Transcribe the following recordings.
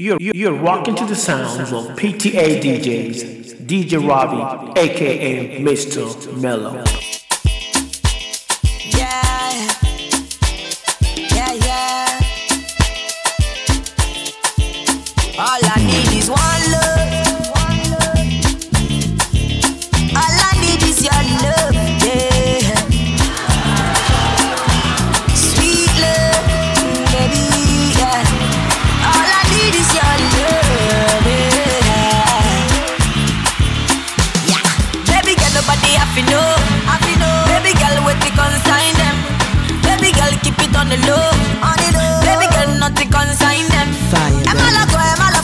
You're, you're rocking to the sounds of PTA DJs, DJ Robbie, aka Mr. Mellow.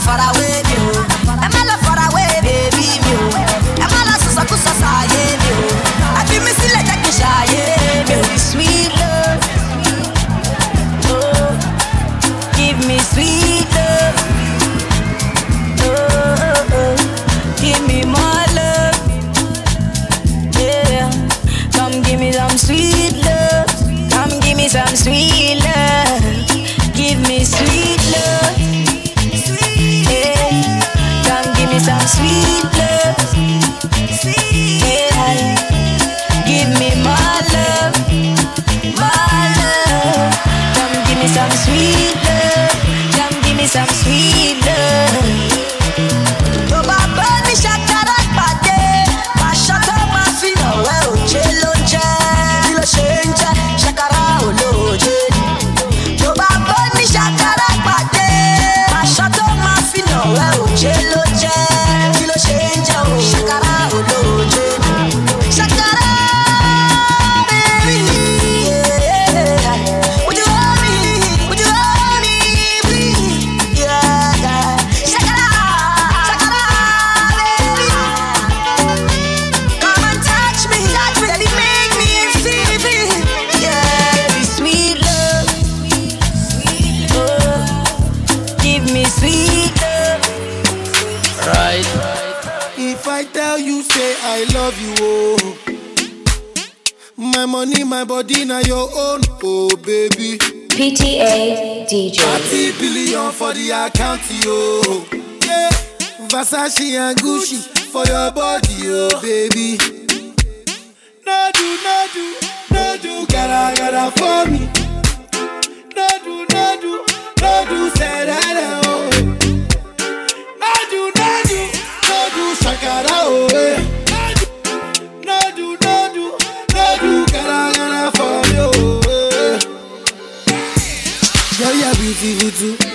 far away. Versace and Gucci for your body, oh baby. No do, no do, no do, gotta, gotta for me. No do, no do, no do, say that, oh. No do, no do, no do, shakara, oh. No do, no do, no do, gotta, gotta for you, oh. Girl, you're beautiful.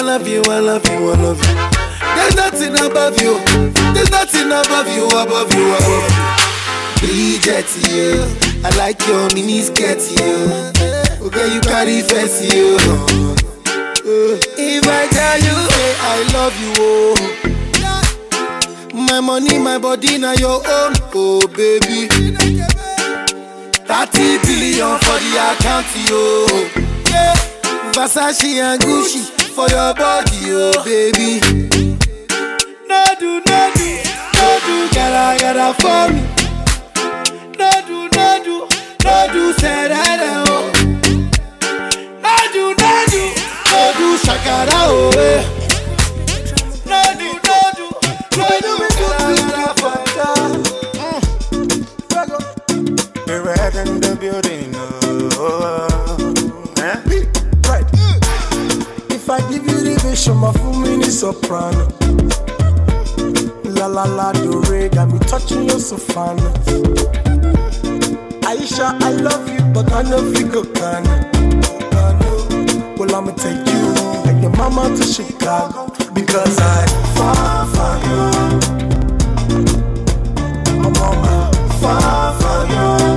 I love you, I love you, I love you. There's nothing above you. There's nothing above you, above you, above you. Bridget, you. I like your mini skirt, you. Okay, you carry face, you. If I tell you, I love you, oh. My money, my body, now your own, oh baby. 30 billion for the account, yo. Yeah. Versace and Gucci for your body, oh baby. No do, no do, no do, gotta, gotta for me. No do, no do, no do, say that, oh. No do, no do, no do, shakara, oh. Eh. No do, no do, gotta, gotta you. We're red in the building, oh. You my full mini soprano. La la la do re, got me touching your soprano. Aisha, I love you, but I know you go can. Well, I'ma take you and your mama to Chicago because I fall for you. I'm on fall for you.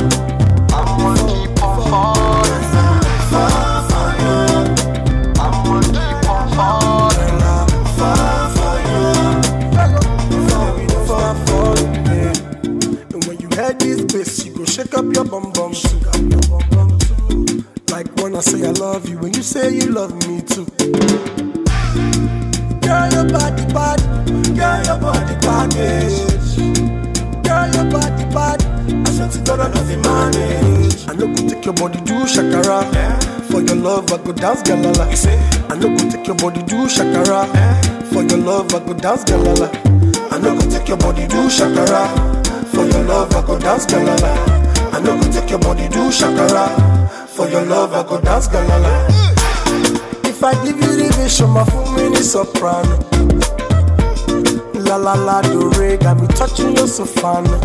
shake up your bum bum. Shake up your bum bum too. Like when I say I love you and you say you love me too. Girl, your body bad. Girl, your body package. Girl, your body bad. I swear to God, I nothing manage. I know go take your body do shakara. Yeah. For your love, I go dance galala. You say? I know go take your body do shakara. Yeah. For your love, I go dance galala. I know go take your body do shakara. For your love, I go dance galala no go take your body do shakara. For your love, I go dance galala. If I give you the vision, my full mini soprano. La la la do re, got me touching your soprano.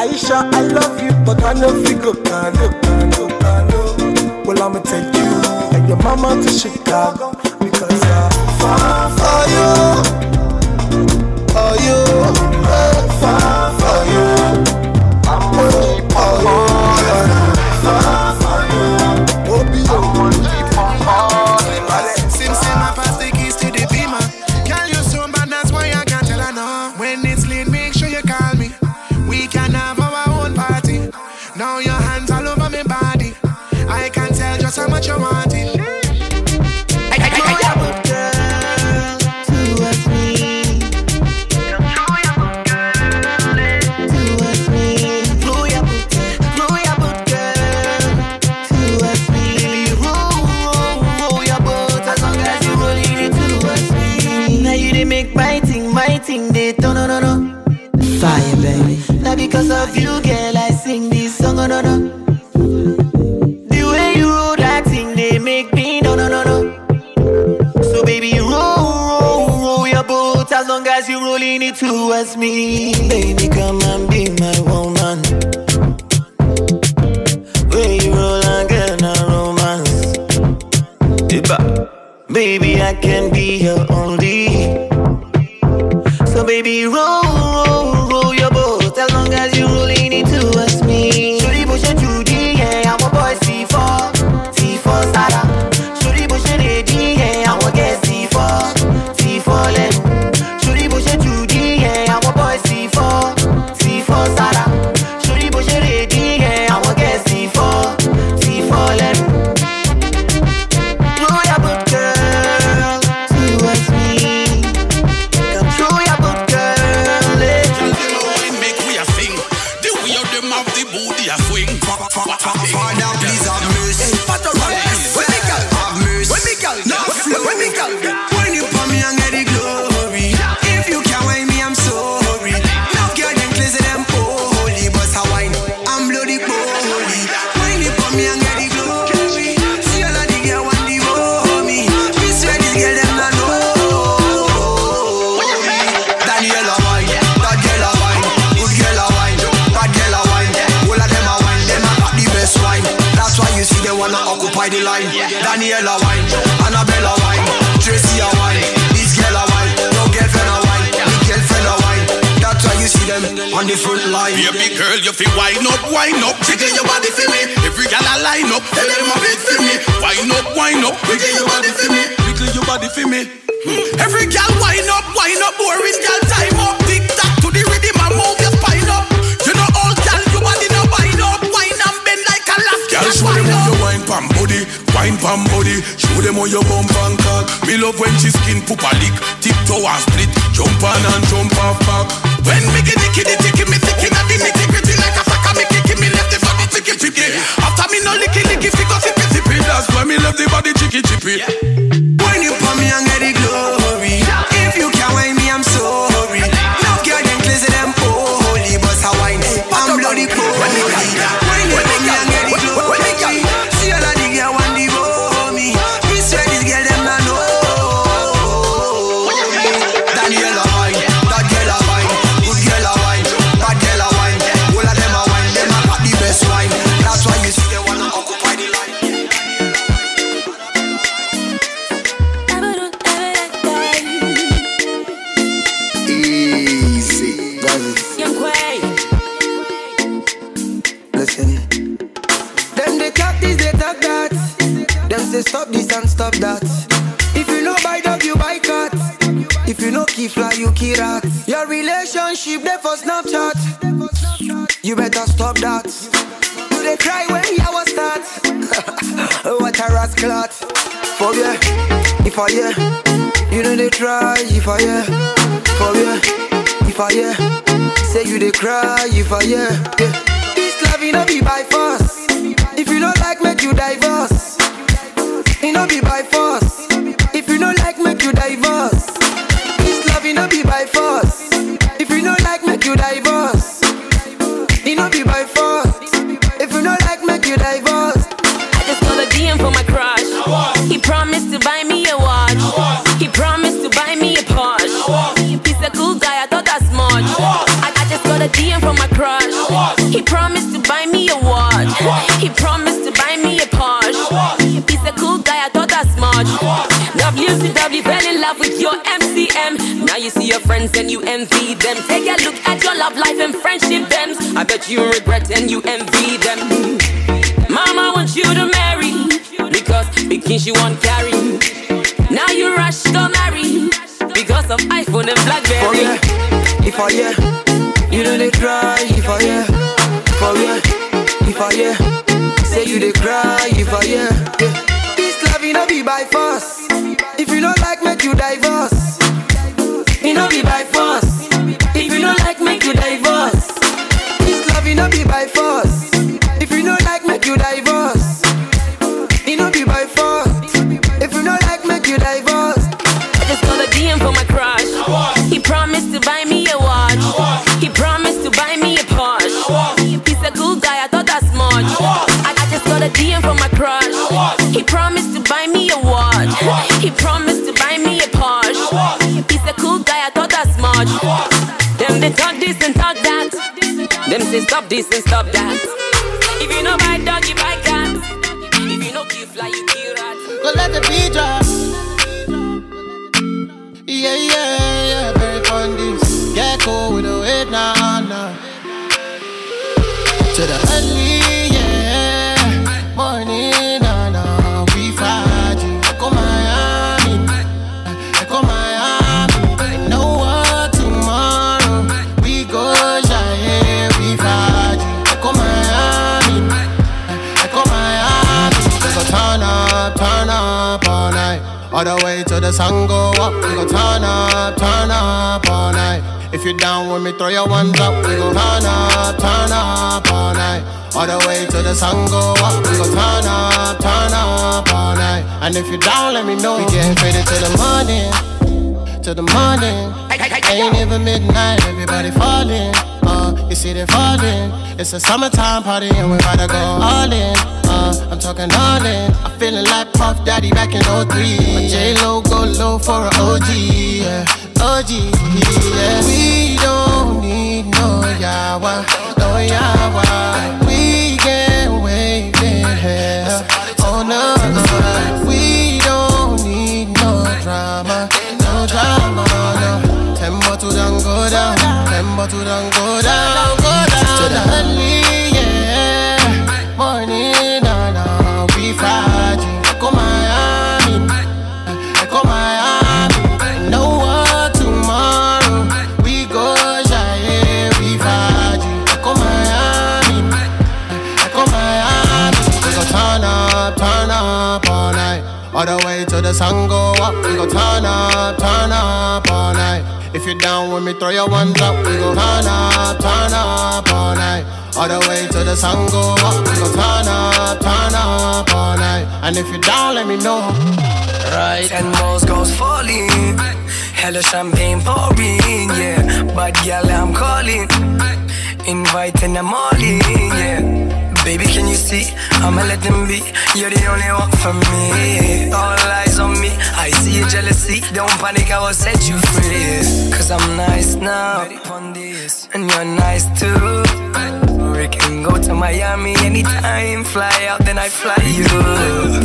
Aisha, I love you, but I know you go cano, cano, cano. Well, I'ma take you and your mama to Chicago because I'm far for you. realize you're rolling it towards me. Baby, come and be my woman. Where you roll and get a romance. Baby, I can be your only. So baby, roll. You don't like, make you divorce. You know be by force. If you don't like, make you divorce. This love you know be by force. If you don't like, make you divorce. You know be by force. If you don't like, make you divorce. I just got a DM from my crush. He promised to buy me a watch. He promised to buy me a Porsche. He's a cool guy, I thought that's much. I, I just got a DM from my crush. He promised to buy me a watch. He promised WCW fell in love with your MCM. Now you see your friends and you envy them. Take a look at your love life and friendship them. I bet you regret and you envy them. Mama wants you to marry because big king she want carry. Now you rush to marry because of iPhone and BlackBerry. yeah, if I yeah, you know they cry. If I yeah, for yeah, if I yeah, say you they cry. If I yeah, yeah. This love you know be by force. If you don't like, make you divorce. You know be by force. If you don't like, make you divorce. This love you know be by force. If you don't like, make you divorce. You know be by force. If you don't like, make you divorce. I just got a DM from my crush. He promised to buy me a watch. He promised to buy me a Porsche. He's a cool guy, I thought that's much. I, I just got a DM from my crush. He promised to buy me a watch. He promised to buy me a Porsche. He's a cool guy, I thought that's much. Them they talk this and talk that. Them say stop this and stop that. If you know buy dog, you buy cat. If you know kill fly, you kill rat. Go let the beat drop. Yeah, yeah, yeah, very fun this. Get cool with the weight now, now. To the sun go up. We go turn up, turn up all night. If you down with me, throw your ones up. We go turn up, turn up all night. All the way to the sun go up. We go turn up, turn up all night. And if you down, let me know. We getting faded till the morning till the morning. Ain't even midnight, everybody falling. Uh, you see they falling. It's a summertime party and we're about to go all in. I'm talking all in. I'm feeling like Puff Daddy back in 03. My J Lo go low for an OG. Yeah. OG, yeah. We don't need no yawa, no yawa. We can wait in here. Oh no, we don't need no drama, no drama, no. Ten bottle don't go down, ten bottle don't go down, go down. To the early, All the way to the sun go up. We go turn up, turn up all night. If you down with me, throw your ones up. We go turn up, turn up all night. All the way to the sun go up. We go turn up, turn up all night. And if you down, let me know. Right. Ten balls goes falling. Hella champagne pouring, yeah. But girl, I'm calling. Inviting them all in, yeah. Baby, can you see? I'ma let them be. You're the only one for me. All eyes on me. I see your jealousy. Don't panic, I will set you free. Cause I'm nice now. And you're nice too. We can go to Miami anytime. Fly out, then I fly you.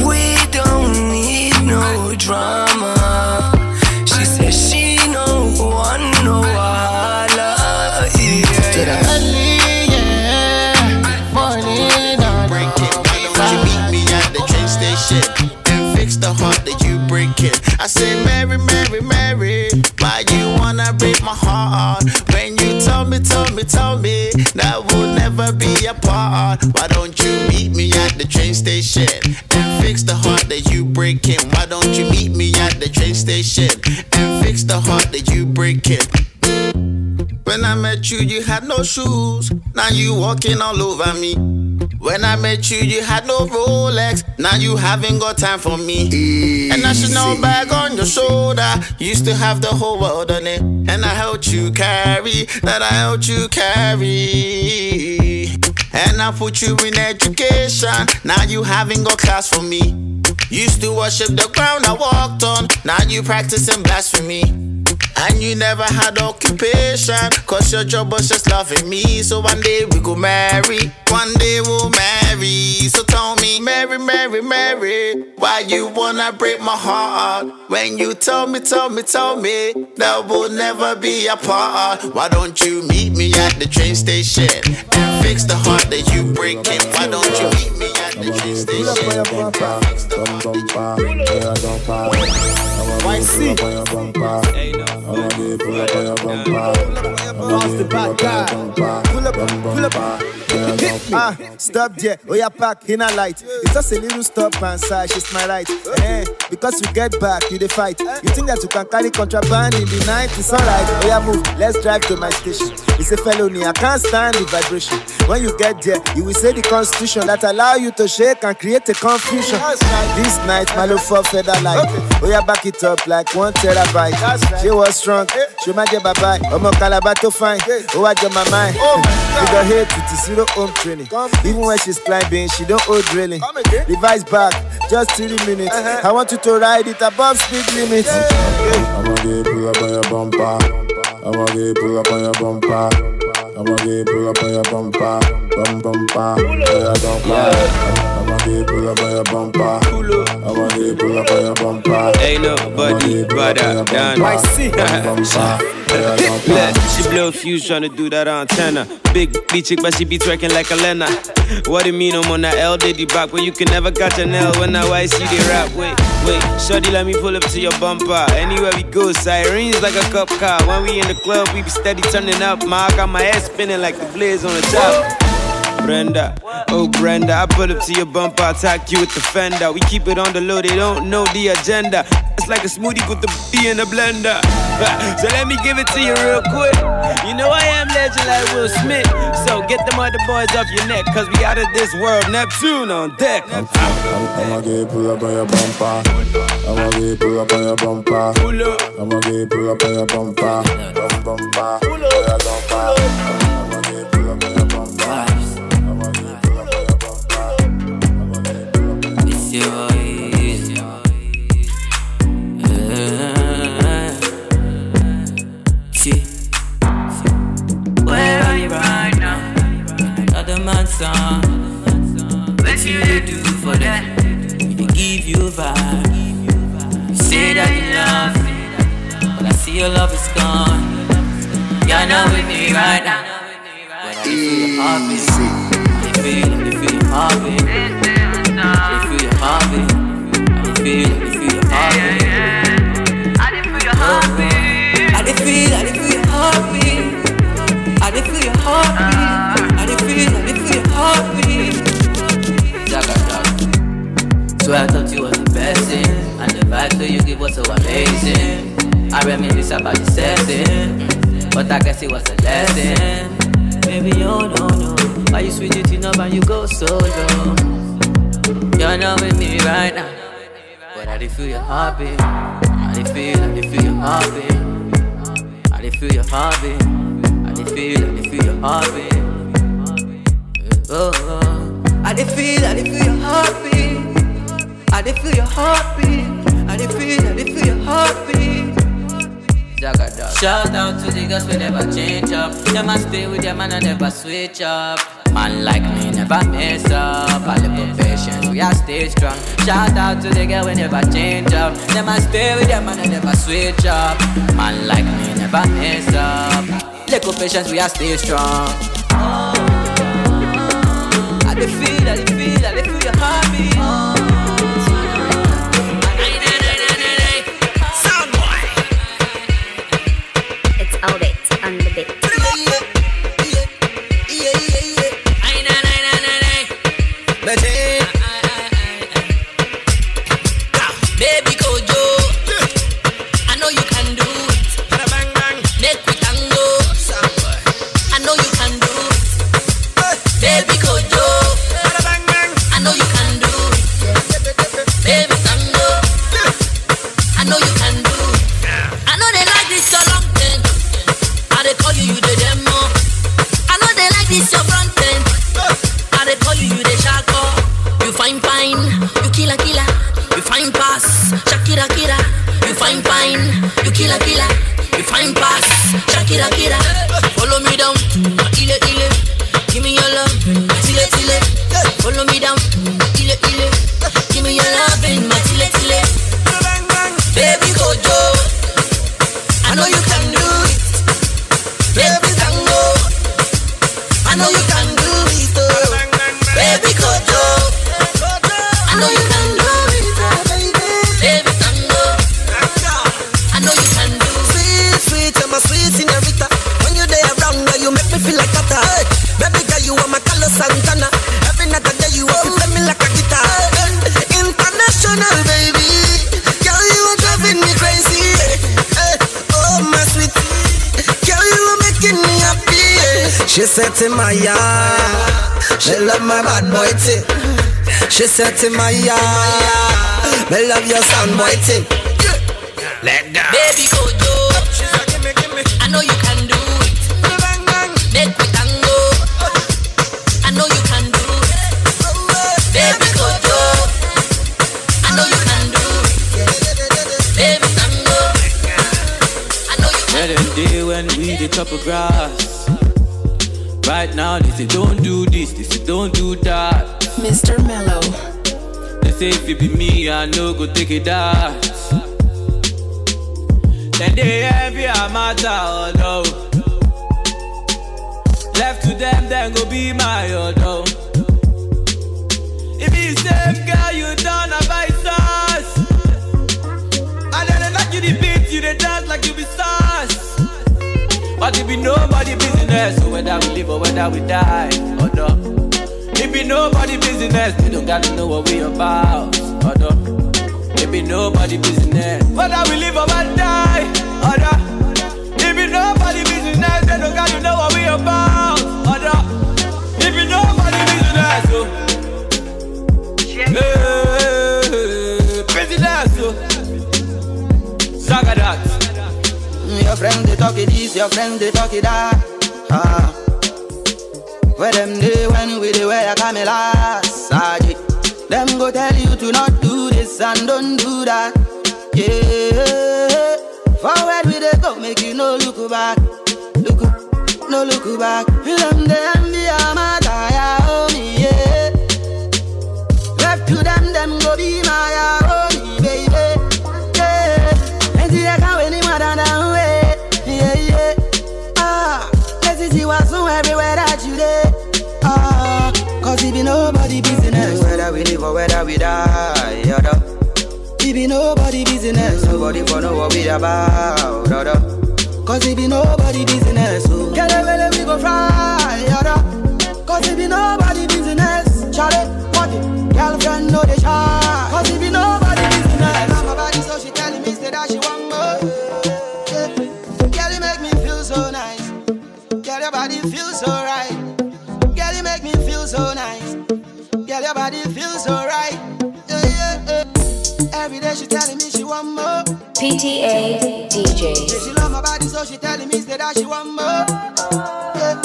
We don't need no drama. She says she no one no the Yeah. yeah. The heart that you breaking? I say, Mary, Mary, Mary, why you wanna break my heart. When you tell me, tell me, tell me that we'll never be apart. Why don't you meet me at the train station and fix the heart that you breaking? Why don't you meet me at the train station and fix the heart that you breaking? When I met you, you had no shoes. Now you walking all over me. When I met you, you had no Rolex. Now you haven't got time for me. And national bag on your shoulder. You used to have the whole world on it. And I helped you carry. That I helped you carry. And I put you in education. Now you haven't got class for me. Used to worship the ground I walked on. Now you practicing blasphemy. And you never had occupation, cause your job was just loving me. So one day we go marry, one day we'll marry. So tell me, Mary, Mary, Mary, why you wanna break my heart? When you tell me, tell me, tell me, that we'll never be apart. Why don't you meet me at the train station and fix the heart that you breaking? Why don't you meet me at the train station? I'ma get your bumper. I'ma pull up. Pull up. Hit me. Ah, stop there. Oh yeah, pack in a light. It's just a little stop and side. She's my right. Eh, because you get back, you the fight. You think that you can carry contraband in the night? It's alright. Oh yeah, move. Let's drive to my station. It's a felony. I can't stand the vibration. When you get there, you will say the constitution that allow you to shake and create a confusion. This night, my love for feather light. Oh yeah, back it up like one terabyte. She was strong. She might get bye bye. I'm a calabato fine. Oh, I got my mind. Figure head to zero home training. Even when she's climbing, she don't owe drilling. Device back, just three minutes. I want you to ride it above speed limit. I'ma get pull up on your bumper. I'ma get pull up on your bumper. I'ma get pull up on your bumper. Bum bumper. Yeah, bumper. I'ma get pull up on your bumper. I'ma get pull up on your bumper. Ain't nobody but I done. Why see? Bumper. Yeah, Look, blow fuse tryna do that antenna. Big B chick, but she be twerking like a Lena. What do you mean I'm on that L Diddy back when you can never catch an L when I YC they rap? Wait, wait, shorty, let me pull up to your bumper. Anywhere we go, sirens like a cup car. When we in the club, we be steady turning up. Ma, I got my head spinning like the blaze on the top. Brenda, oh Brenda, I pull up to your bumper, attack you with the fender. We keep it on the low, they don't know the agenda. It's like a smoothie with the B in the blender. So let me give it to you real quick. You know I am legend like Will Smith. So get them other boys off your neck, cause we out of this world. Neptune on deck. I'ma get pull up on your bumper. I'ma get pull up on your bumper. I'ma get pull up on your bumper. Bum bumper. I'ma get Uh, see. Where are you right now? Other man's song. What you dey do for? If they give you vibe, you say that you love me, but I see your love is gone. You're not with me right now. But I feel heartbeat. I feel, I feel heartbeat. I oh. feel your heartbeat. I feel, I feel your heartbeat. I feel, I dey feel your heartbeat. I feel your heartbeat. I feel, I feel your heartbeat. Jaga jaga. So I thought you was the best thing, and the vibe that you give was so amazing. I reminisce about the setting, but I guess it was a lesson. Maybe you oh, don't know why you switch it up and you go solo. You're not with me right now, but I dey feel your heartbeat. I dey feel, I dey feel your heartbeat. I dey feel your heartbeat. I dey feel, I dey feel your heartbeat. Oh, oh. I dey feel, I dey feel your heartbeat. I dey feel your heartbeat. I dey feel, I dey feel your heartbeat. Shout out to the girls we never change up. Them a stay with them and I never switch up. Man like me never mess up. A little patience, we are stay strong. Shout out to the girl we never change up. Them a stay with them and I never switch up. Man like me never mess up. Little patience, we are stay strong. Oh. I feel, I feel, I feel You killer killer, you fine pass, Shakira killer. Follow me down, said to my yard, she love my bad boy thing. She said to my yard, me love your son boy thing. Let go. Baby Kojo, I know you can do it. Make me tango. I know you can do it. Baby Kojo, I know you can do it. Baby tango, I know you Where them day when we the chop of grass. Right now they say don't do this, they say don't do that. Mr. Mellow. They say if it be me, I know go take it that. Then they envy a matter, oh no. Left to them, then go be my oh no. If it's the same girl, you done a vice us. And then they knock you the beat, you they dance like you be stars. It be nobody business, whether we live or whether we die, oh no. It be nobody business, they don't gotta know what we about, oh no. It be nobody business, whether we live or we die, oh no. It be nobody business, they don't gotta know what we about, Your friend they talk it this, your friend they talk it that. Ah. Where them day when we dey wear a last Saji. Them go tell you to not do this and don't do that. Yeah. Forward we dey go, make you no look back. Look, no look back. Them they nobody business. Whether we live or whether we die, yeah, da. It be nobody business. Nobody for know what we about, da, da. Cause it be nobody business. So get away, we go fly, yeah, da. Cause it be nobody business. Charlie, what it? Girlfriend know they shy. Cause it be nobody business. Now my body so she telling me say that she want more. Yeah. Girl, you make me feel so nice. Girl, your body feels so right. Feel so nice. Girl, your body feels so right. Yeah, yeah, yeah. Every day she telling me she want more. PTA Say DJs. she love my body, so she telling me that she want more. Yeah.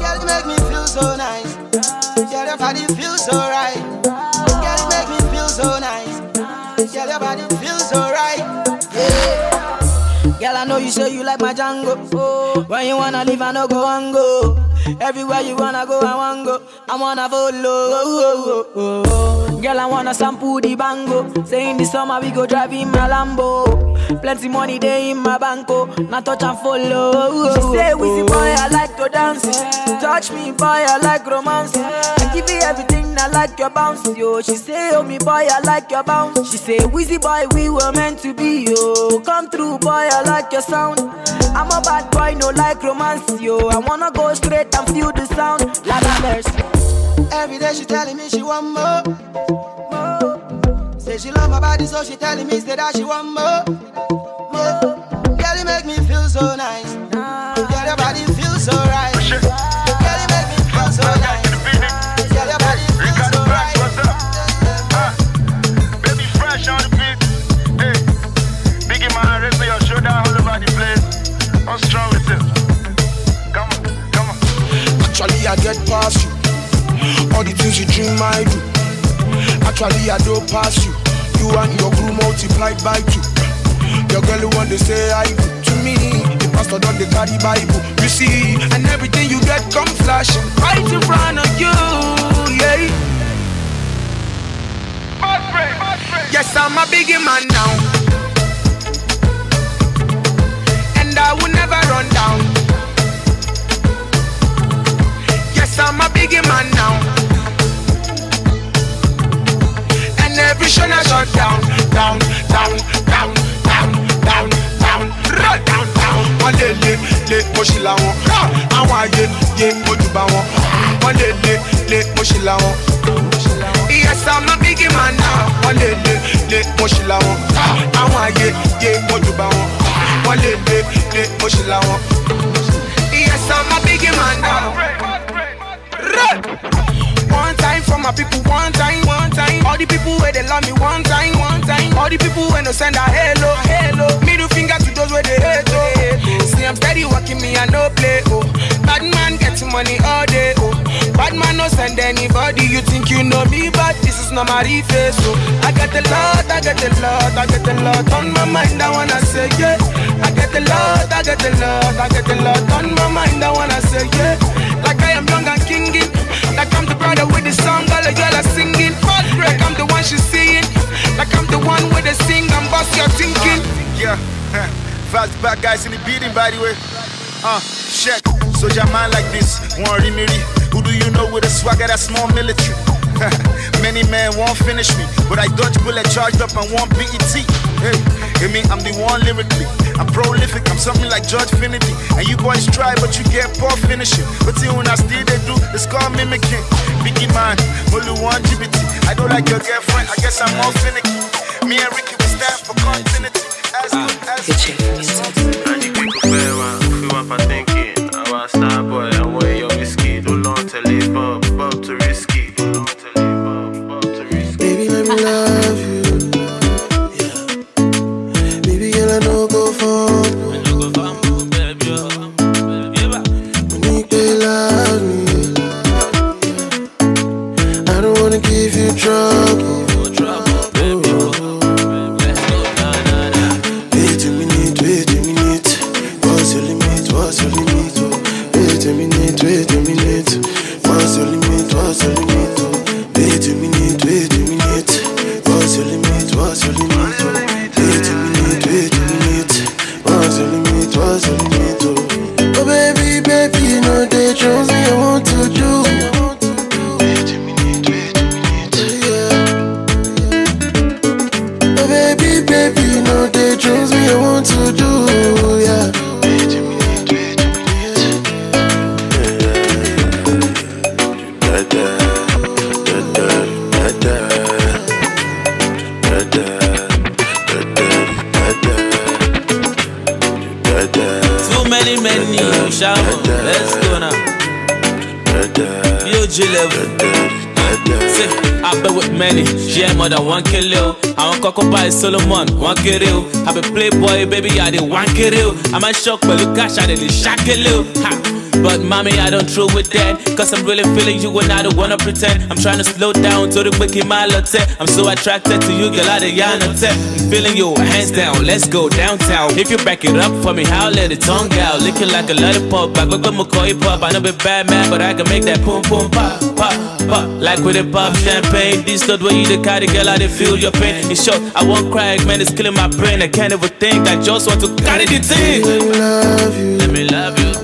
Girl, you make me feel so nice. Girl, your body feels so right. Girl, I know you say you like my Django. Oh, when you wanna leave, I no go and go. Everywhere you wanna go, I wanna go. I wanna follow. Oh, oh, oh. Girl, I wanna sample the bango. Say in the summer we go drive in my Lambo. Plenty money they in my banco. Now touch and follow. She say, Wizzy boy, I like to dance. Touch me, boy, I like romance. I give you everything, I like your bounce, yo. She say, Oh me boy, I like your bounce. She say, Wizzy boy, we were meant to be, yo. Come through, boy, I like your sound. I'm a bad boy, no like romance, yo. I wanna go straight and feel the sound. Like a. Every day she telling me she want more. more. Say she love my body, so she telling me say that she want more. more. Girl, you make me feel so nice. Girl, your body feels so right. Actually, I get past you. All the things you dream, I do. Actually, I don't pass you. You and your crew multiplied by two. Your girl who want to say I do to me. The pastor don't carry Bible. You see, and everything you get come flash right in front of you. Yeah. Yes, I'm a biggie man now. And I will never run down. Yes, I'm a biggie man now. And every show I shut down, down, down, down, down, down, down, run down, down. Wọ́n lè lé lé mo ṣì làwọn. Àwọn àyè yé mojú bá wọn. Wọ́n lè lé lé mo. Yes, I'm a biggie man now. Wọ́n lè lé lé mo ṣì làwọn. Àwọn àyè yé mojú bá wọn. Wọ́n lè lé lé mo ṣì làwọn. Yes, I'm a biggie man now. Run! One time for my people, one time, one time. All the people where they love me, one time, one time. All the people when they send a hello, hello. Middle finger to those where they hate, oh. See, I'm steady working me, I no play, oh. Bad man getting money all day, oh. Bad man no send anybody. You think you know me, but this is not my face, oh. I get a lot, I get a lot, I get a lot on my mind. I wanna say yeah. I get a lot, I get a lot, I get a lot on my mind. I wanna say yeah. Like I am young and kinging. Like I'm the brother with the song, all the girl are singing. Like I'm the one she's seeing. Like I'm the one with the sing and bust your thinking. Yeah, fast back guys in the beating by the way. Uh, check. Soldier man like this, one rimiri. Who do you know with a swagger that's more military? Many men won't finish me, but I dodge bullet charged up and one BET. Hey, I me, I'm the one lyrically. I'm prolific, I'm something like George Finity. And you boys try, but you get poor finishing. But see when I still they do, it's called mimicking. Biggie man, only one GBT. I don't like your girlfriend, I guess I'm more finicky. Me and Ricky we stand for continuity. As ah, good as Starboy, and shock, but look, gosh, I did shock kill. Ha. Mommy, I don't true with that. Cause I'm really feeling you and I don't wanna pretend. I'm trying to slow down to the wicked malote. I'm so attracted to you, girl, I the yanote. I'm feeling you, hands down, let's go downtown. If you back it up for me, how let it tongue out. Licking like a lollipop, I go go McCoy pop. I know be bad man, but I can make that boom boom pop, pop, pop. Like with a pop champagne. This not where you the carry, girl, I dey feel your pain. It's short, I won't cry, man, it's killing my brain. I can't even think, I just want to carry the thing. Let me love you. Let me love you,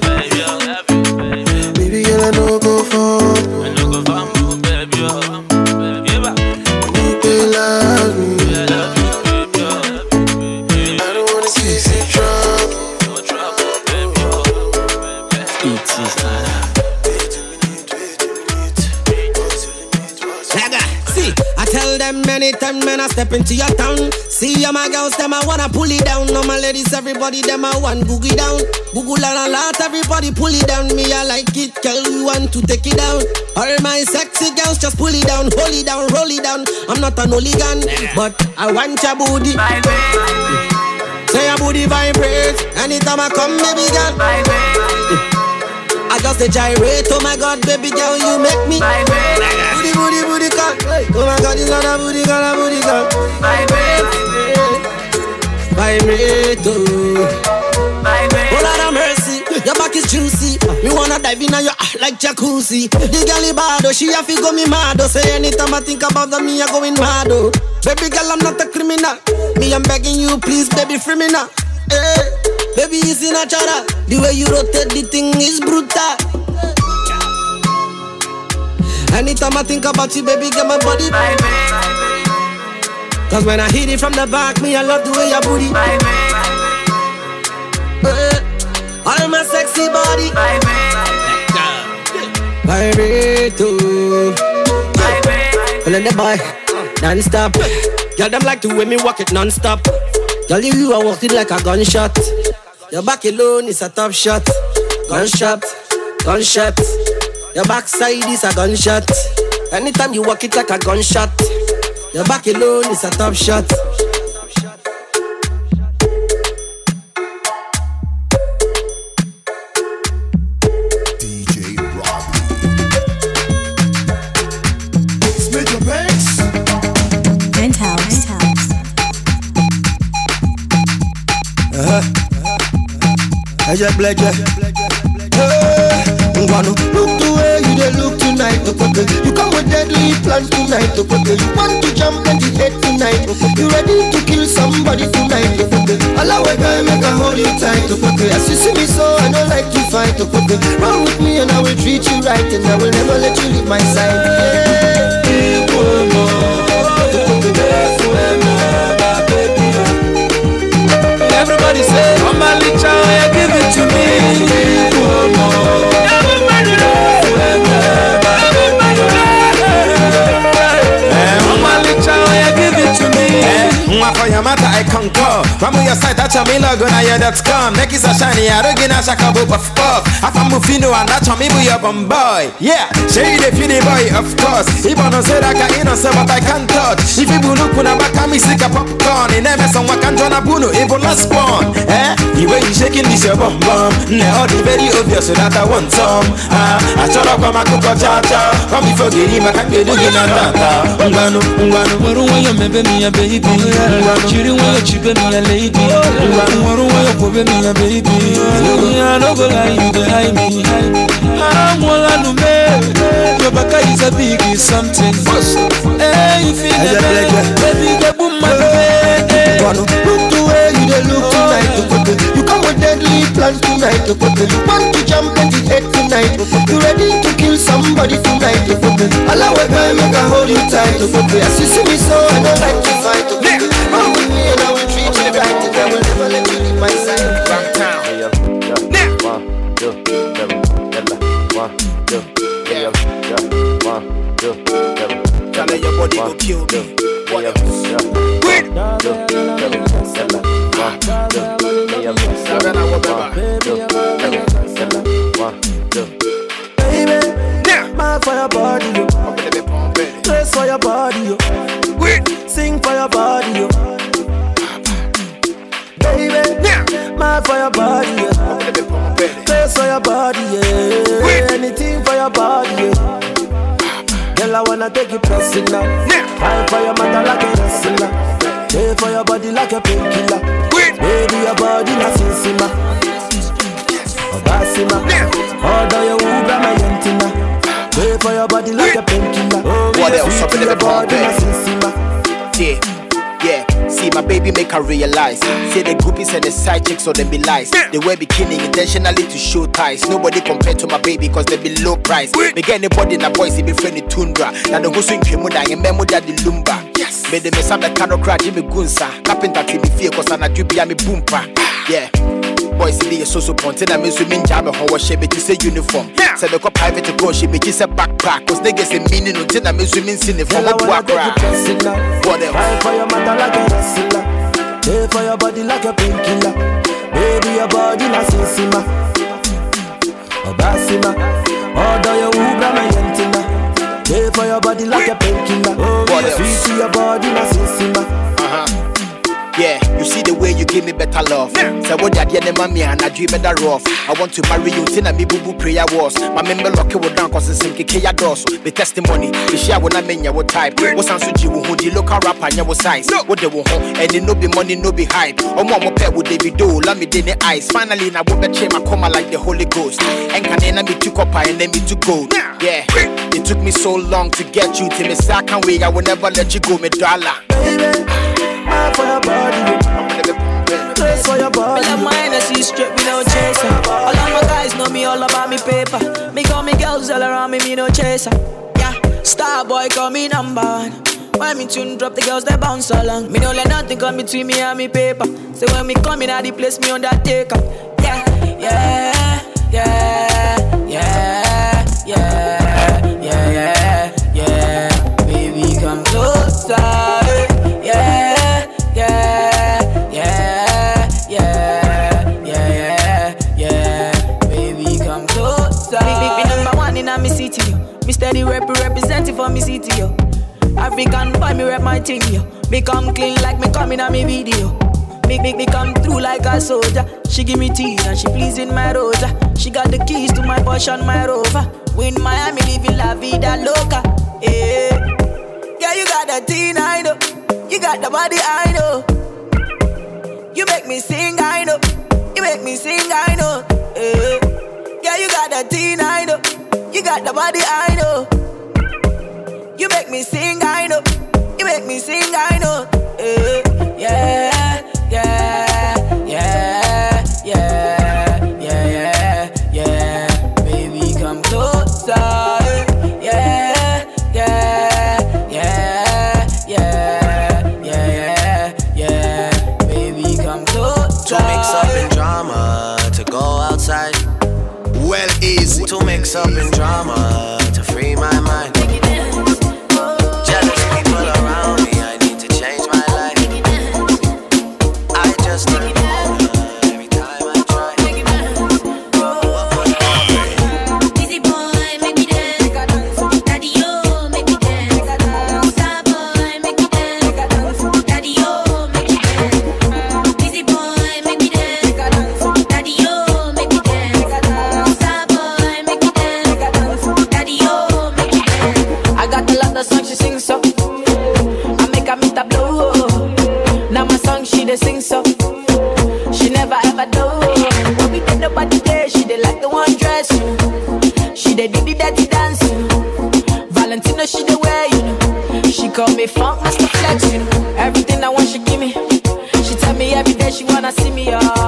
step into your town. See, all my girls, them I wanna pull it down. All my ladies, everybody, them I want boogie down. Google and a lot, everybody pull it down. Me, I like it, girl, we want to take it down. All my sexy girls, just pull it down, hold it down, roll it down. I'm not an hooligan, but I want your booty. Say your booty vibrate anytime I come, baby girl. I just a gyrate, oh my god, baby girl, you make me Booty, booty, booty call Oh my god, it's not a booty call, a booty call oh. Vibrate, Oh Lord have mercy, your back is juicy. Me wanna dive in on your like jacuzzi. The girl bad, oh, she have to go me mad. oh. Say anytime I think about them, me I going mad. oh. Baby girl, I'm not a criminal. Me I'm begging you, please, baby, free me now. Hey, baby, it's natural. The way you rotate the thing is brutal. Anytime I think about you, baby, get my body. Cause when I hit it from the back, me, I love the way your booty. Eh, all my sexy body. Vibrate, oh. Feeling the boy, non-stop. Girl, them like the way me walk it non-stop. Girl, you, you are walking like a gunshot. Your back alone is a top shot. Gunshot, gunshot. Your backside is a gunshot. Anytime you walk it like a gunshot. Your back alone is a top shot. Eje bleje. Hey, Ngwanu, look the way you dey look tonight, Okoke. You come with deadly plans tonight, Okoke. You want to jump and hit tonight, Okoke. You ready to kill somebody tonight, Okoke. Allow a guy make I hold you tight, Okoke. As you see me so, I don't like to fight, Okoke. Run with me and I will treat you right, and I will never let you leave my side. Yeah. Everybody say, oh my little give it to me. Oh, Oh Mwa for your matter, I concur. From your side, that's your me logo, now you're that's come. Make it a shiny, I don't get a shaka boop of puff. If I'm Mufino and that's me, we up on boy. Yeah, show you the boy, of course. If I don't say that I can innocent, but I can't touch. If you I back, I'm sick of popcorn. In MS, someone can join a buno, even last spawn. Eh, the way you shaking this your bum bum. Now, the very obvious, so that I want some. Ah, I shut up on my cook cha cha. Come before getting my can't get doing that. Ngwanu, ngwanu. Waru waya mebe mi ya baby Chiri waya chipe mi ya lady Waru waya kobe mi ya baby I no go lie you hide me I wanna know me Your baka is a big something Hey you feel the baby the boom my baby look the way you dey look tonight, You come with deadly plans tonight, You want to jump and hit tonight, You ready to kill somebody tonight. Allow a guy make I hold you tight. As you see me so, I don't like to fight, and I will never let my side. Downtown. Tell your body go kill me. What else? Baby, mad for your body, yo. Dress for your body, yo. Sing for your body, yo. Baby, mad for your body, yo. Dress for your body, yeah. Anything for your body, yeah. Girl, I wanna take you personal. High for your mother like a wrestler. Pay for your body like a painkiller. Baby, your body na sinsima. Obasima. Order your Uber, my yentina. Pay for your body like a painkiller. Oh, What yeah, else? Up in the body na bed. Yeah, yeah. See my baby make her realize. Say the groupies and the side chicks so them be lies. They wear bikini intentionally to show ties. Nobody compared to my baby cause they be low price. Me get anybody in a boys he be friendly tundra. Now the go swing him da and memo da the lumba. Yes. Me the mess up the cano crack Jimmy Gunsa. Carpenter to me fear cause I'm a me boompa. Yeah. Boys be a so so ponte na me swimming jam ho wa she be say uniform. Say me ko private to go she be say backpack cause niggas say meaning no na me swimming sin from Girl, I a wanna boy take you cry. personal. What else? High for your mother like a wrestler. Pay for your body like a painkiller. Baby, your body na sinsima. Obasima. Order your Uber, my yentina. Pay for your body like a painkiller. Oh, What else? sweet to your body na sinsima. Uh-huh. Yeah, you see the way you give me better love. Say what daddy and mommy and I dream better rough. I want to marry you, tina me boo boo prayer was. My member lucky you down cause it's in kaya doors. The testimony, the share when I mean your type. What's on Suji who the local rapper and your size. What they will home and no be money, no be hype. Oh mama pet would they be do, let me in the eyes. Finally, now what the chain my coma like the Holy Ghost. And can I be too copper and then me to gold. Yeah, it took me so long to get you to me. Say I I will never let you go, me dollar. Mine for your body. Place for your body. Me love I see straight, me no chaser. All of my guys know me all about me paper. Me call me girls all around me, me no chaser. Yeah, star boy call me number one. When me tune drop, the girls they bounce along. Me don't let nothing come between me and me paper. So when me come in, at the place me undertaker. Yeah, yeah, yeah, yeah, yeah, yeah, yeah. Representing for me city, yo. African boy, me rep my thing, yo. Me come clean like me coming on me video. Me, me, me come through like a soldier. She give me tea and she pleasing my rosa. She got the keys to my Porsche my Rover. We in Miami living la vida loca. Yeah, yeah, you got that teen, I know. You got the body, I know. You make me sing, I know. You make me sing, I know. Yeah, yeah, you got that teen, I know. You got the body, I know. You make me sing, I know. You make me sing, I know. Yeah, yeah, yeah, yeah, yeah, yeah, yeah, yeah. Baby, come closer. Yeah, yeah, yeah, yeah, yeah, yeah, yeah. Baby, come closer. To mix up in drama, to go outside. Well, easy. To mix up in drama, to free my mind. Dey do the dirty know. Valentino she the way You know. She call me Funkmaster Flex. You know. Everything I want she give me. She tell me every day she wanna see me. Oh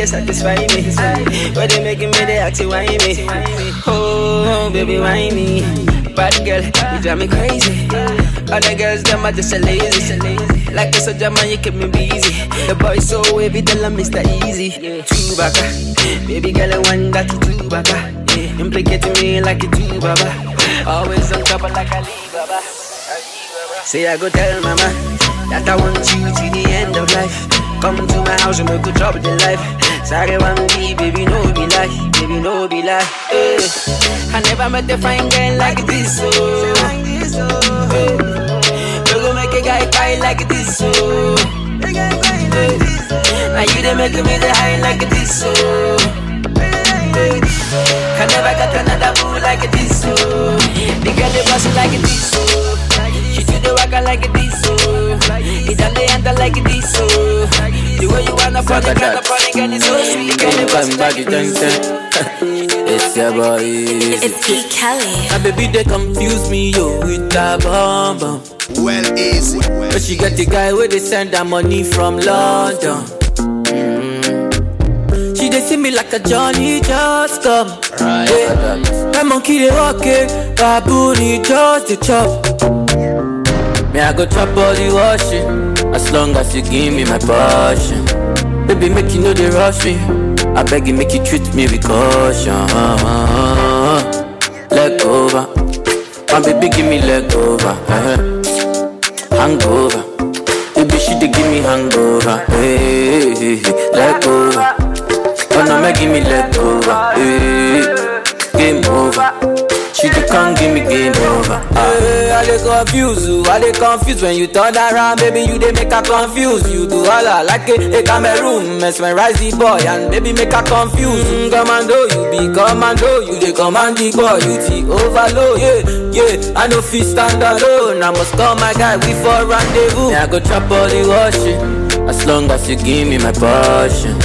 they satisfy me. Where they making me, they you why me. Oh, baby, why me? Bad girl, you drive me crazy. Other girls, them are just a lazy. Like a soldier man, you keep me busy. The boy so wavy, tell him Mr. Eazi. Two baka, baby girl, I want that two baka. Implicating me like a two baba. Always on top of like a Baba. Say I go tell mama that I want you to the end of life. Come to my house and make a drop the life. Sorry, one me, baby, no be lie, baby, no be lie. Hey. I never met a fine girl like this, oh. Hey. We gon' make a guy cry like this, oh. Hey. Now you done make me the high like this, oh. Hey. I never got another boo like this, oh. The girl they boss like this, oh. She do the waka like this. It done the enter like this, oh. The way you wanna put it, got the funny girl is so sweet. Girl they boss like this. It's your boy. It's P. Kelly. My baby they confuse me yo with that bomb bomb. Well easy. But she got the guy where they send her money from London. Mm. She they see me like a Johnny just come. Right. Yeah. That monkey they walk it, baboon he just the chop. Me I go chop the washing, as long as you give me my passion. Baby make you know they rush me. I beg you make you treat me with caution. Leg over, my baby give me leg over. Uh-huh. Hangover, baby she dey give me hangover. Hey, hey, hey. leg over, oh no make give me leg over. Hey, game over. She just can't give me game over. Hey, I dey confuse you, I dey confuse when you turn around, baby you dey make her confuse. You do holla like it, a, Cameroon, mesmerize the boy and baby make her confuse. Mm, commando, you be commando, you dey command the boy, you the overload. Yeah, yeah, I no fit stand alone. I must call my guy, we for rendezvous. Yeah, I go chop all the washing, as long as you give me my passion.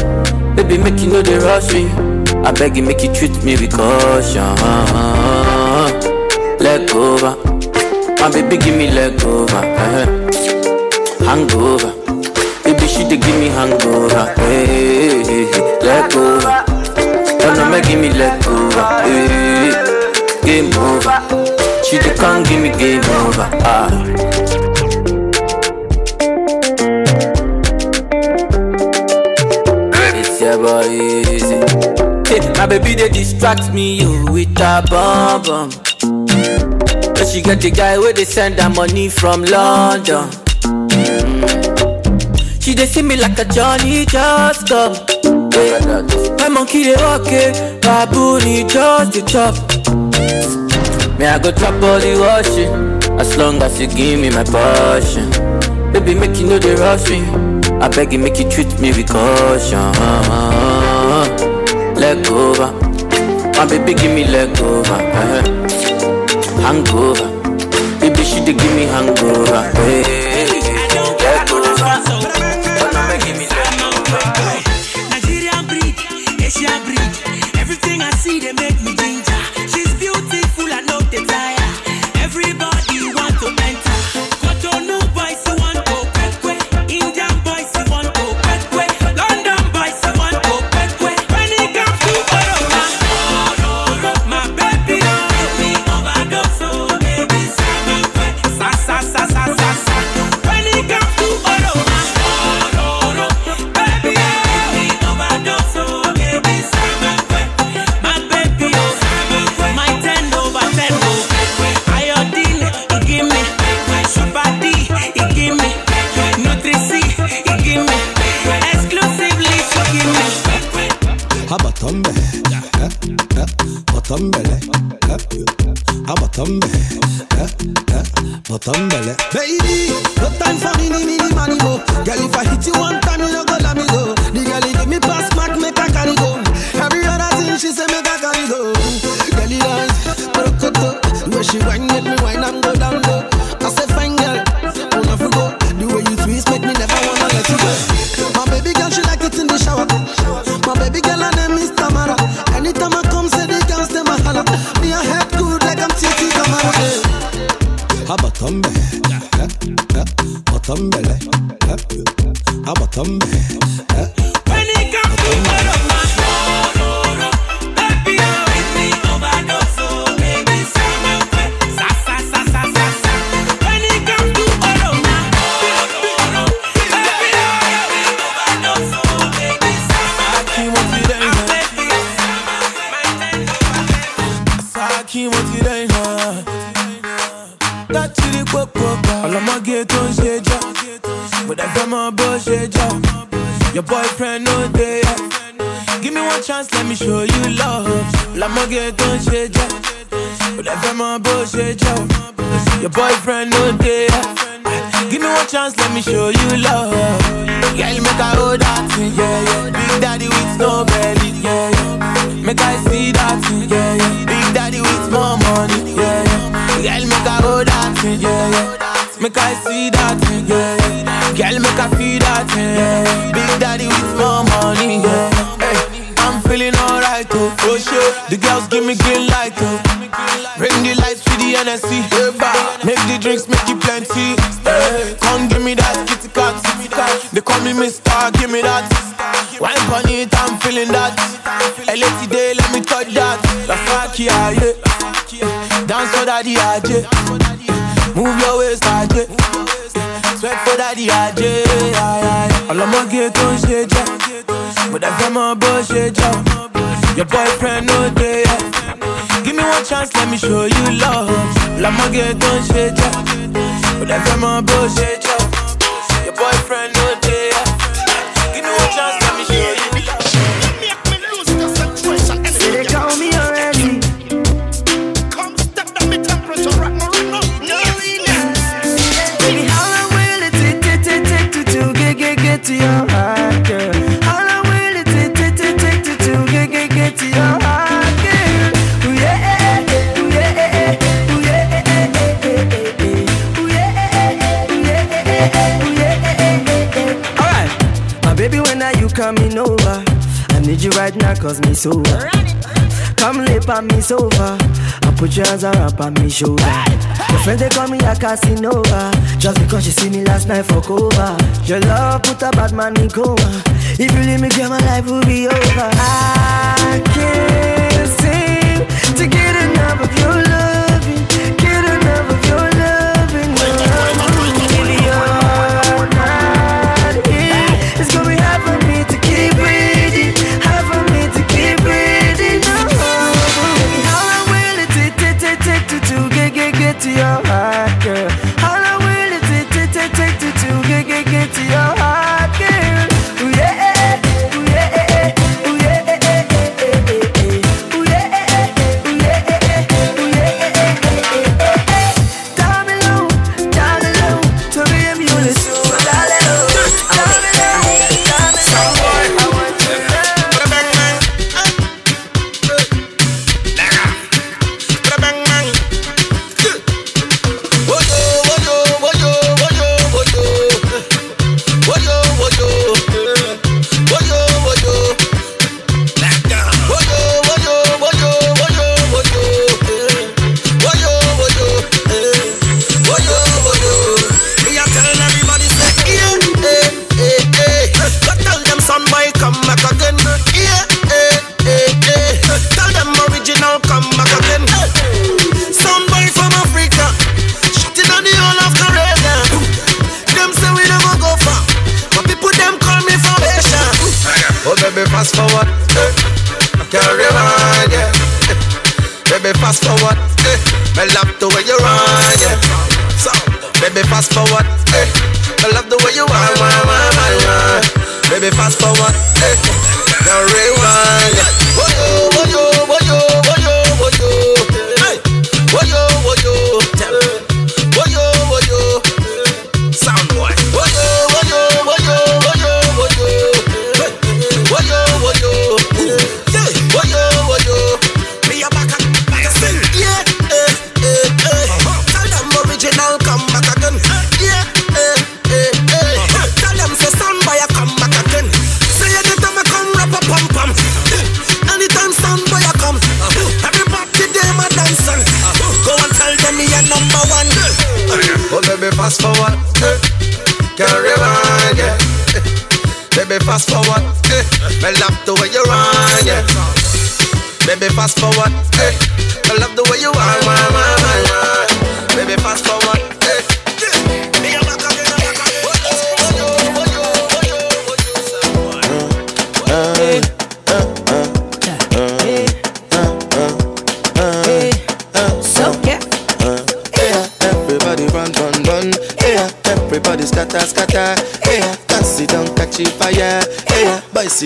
Baby, make you know they rush me. I beg you, make you treat me with caution. Leg over, my baby, give me leg over. Uh-huh. Hangover, baby, she dey give me hangover. Hey, hey, hey. leg over, oh no, make give me leg over. Hey, game over, she dey come give me game over. Ah. Easy. Hey, my baby they distract me yo with a bomb bomb. She get the guy where they send her money from London. Mm. She they see me like a Johnny just come. My monkey they okay, my booty just the chop. Me I go chop all the washing, as long as you give me my passion. Baby make you know they rush me, I beg you make you treat me with caution. Let go, my baby give me let go. Uh-huh hangover. Baby, she did give me hangover. Hey. light, oh, oh for sure. The girls give me green light, oh. Bring the lights for the NSC. Make the drinks, make it plenty. Come give me that kitty cat. They call me Mr. Give me that. Wine on it, I'm feeling that. A lady let me touch that. La fakia, yeah. Dance for daddy, AJ. Move your waist, AJ. Sweat for daddy, AJ. All of my gear, don't shake, yeah. But I feel my bullshit, yeah. Your boyfriend no day off. Give me one chance, let me show you love. La ma gueule, don't shake up. But that's grandma, bro, shake up. right now cause me so Come lip on me sofa I put your hands around on me shoulder. Your friends they call me a Casanova Just because she see me last night for cover Your love put a bad man in coma. If you leave me girl my life will be over. I can't seem to get enough of your love.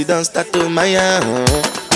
dance to my hand.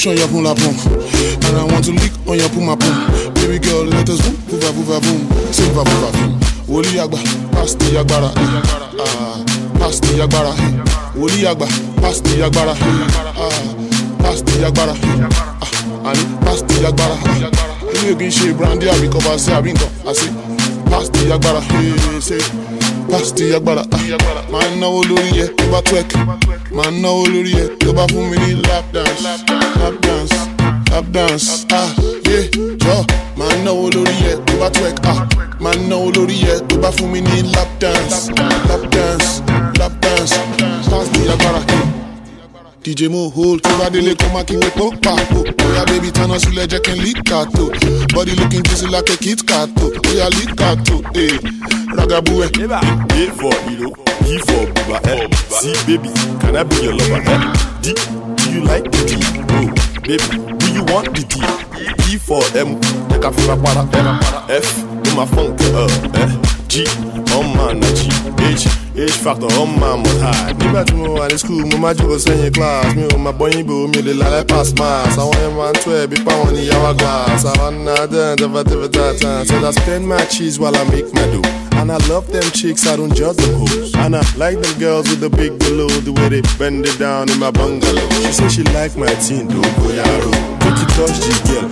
push on your boom, la boom. And I want to lick on your boom, my boom. Baby girl, let us boom, boom, boom, boom, boom. Say boom, boom, boom. Wòlíì àgbà, pásítì agbára, ah, pásítì agbára. Wòlíì àgbà, pásítì agbára, ah, pásítì agbára. Ah, àní pásítì agbára. Ilé ògì ń ṣe brandy àbí kọfà sí àbí nǹkan àti pásítì agbára. Ṣé pásítì agbára? Máa ń náwó lórí ẹ tó bá twerk, máa ń náwó lórí ẹ tó bá fún mi ní lap dance. Lap dance, lap dance. Ah, yeah, jọ. Máa náwó lórí yẹ tó bá twerk. Ah, máa náwó lórí yẹ tó bá fún mi ní lap dance. Lap dance, lap dance. Pass the agbára. DJ Mo hold tó bá délé kó má kí wé pó pàpò. Bóyá baby tán náà sílẹ̀ jẹ́ kí n lí kàtó. Body looking juicy like a kit kàtó. Bóyá lí kàtó. Eh, ragabu ẹ̀. A for Ilo, B for Buba, eh. See, baby, can I be your lover? Eh? D, you like the D? Oh, baby, do you want the D? E for M, like a para. F, in my funk, uh, eh. G, on my G. H, H factor on my must high. Nígbà tí mo wà ní school, mo máa jókòó sẹ́yìn class. Mi ò máa bọ́ yín mi ò lè lálẹ́ pass mass. Àwọn yẹn máa ń tó ẹ̀bí páwọn ní yàrá glass. Àwọn náà dẹ́n dẹ́fẹ́ dẹ́fẹ́ dáadáa. So I spend my cheese while I make my dough. And I love them chicks, I don't judge them hoes. And I like them girls with the big below, the way they bend it down in my bungalow. She say she like my teen, don't go yaro. Make you touch this girl.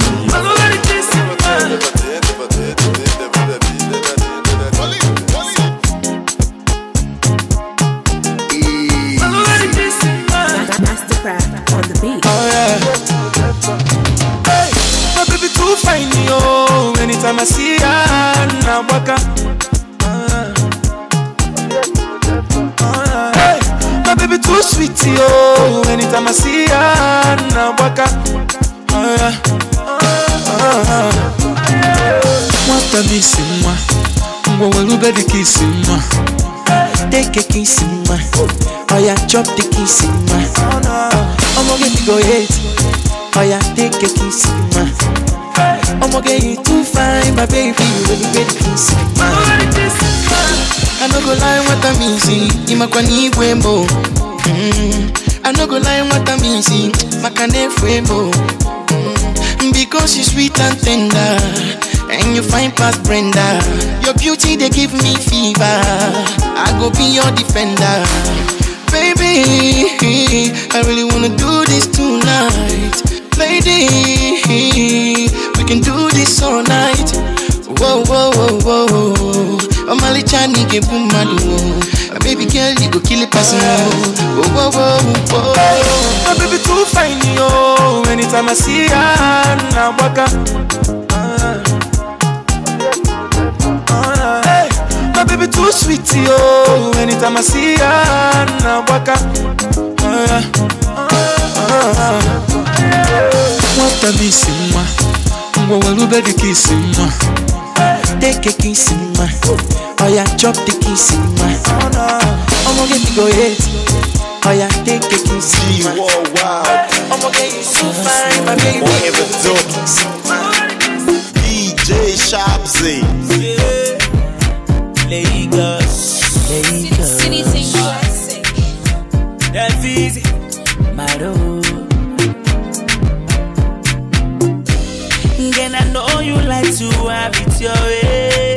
Masterkraft on the beat. Oh yeah. Hey, my baby too fine, yo. Anytime I see her, now waka. Hey, you too sweet yo. Anytime i see ya na waka oh, yeah. oh, nwata m isi mma ngwa nwere ube dịka isi mma deke ka isi mma ọya chọp dịka isi mma ọmọ gị dịgo yet ọya deke ka isi mma ọmọ gị you too fine my baby. Nwere ube dịka isi mma I no go lie what nwata m isi ịmakwa n'igwe mbụ Mm, I no go lie nwata m isi maka na-efu ebo Mm, because you sweet and tender and you fine past Brenda. Your beauty they give me fever. I go be your defender. Baby I really wanna do this tonight. Lady we can do this all night whoa whoa whoa whoa ọmọlẹ́cha ni gẹ̀bù mmadụ o my baby girl you go kill a person o whoa whoa whoa. My baby too fine, yo. Anytime I see her, na waka. Hey, my baby too sweet, yo. Anytime I see her, na waka. nwata m isi mma ngwa welube the kiss mma take a kiss mma oya chop the kiss mma ọmọge mi go hate. Oya take a kiss mma ọmọge you so fine my baby. Whatever DJ Shabsy. Lagos, Lagos. Know you like to have it your way.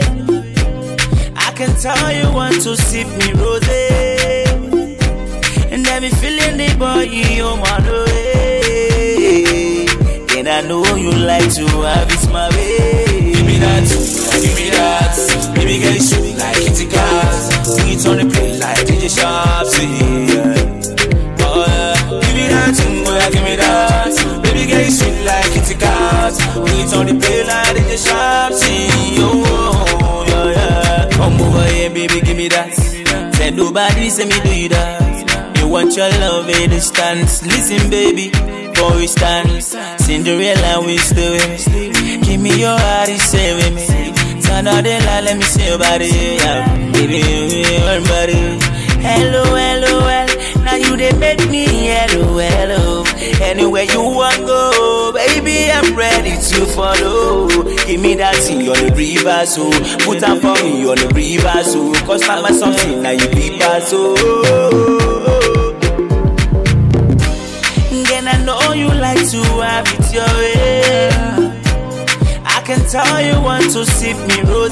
I can tell you want to sip me rose. And be feeling the boy you my way. And I know you like to have it my way. Give me that, give me that. Baby girl, you sweet like kitty cat. Sing it on the plate like DJ Sharp. Oh, yeah. Give me that, mm, oh, boy, give me that. Girl, you sweet like kitty cat. It on the plate like DJ Sharp. Oh, yeah, yeah. Come over here, baby, give me that. Said nobody say me do you that. You want your love in distance. Listen, baby, for instance, Cinderella we still me. Give me your heart, you say with me. Turn out the light, let me see your body. Yeah, baby, your body. Hello, hello, well. They make me hello, hello. Anywhere you want go, baby, I'm ready to follow. Give me that thing on the river, so put on for me on the river, so cause I'm a something now you be so. Then I know you like to have it your way. I can tell you want to sip me rose.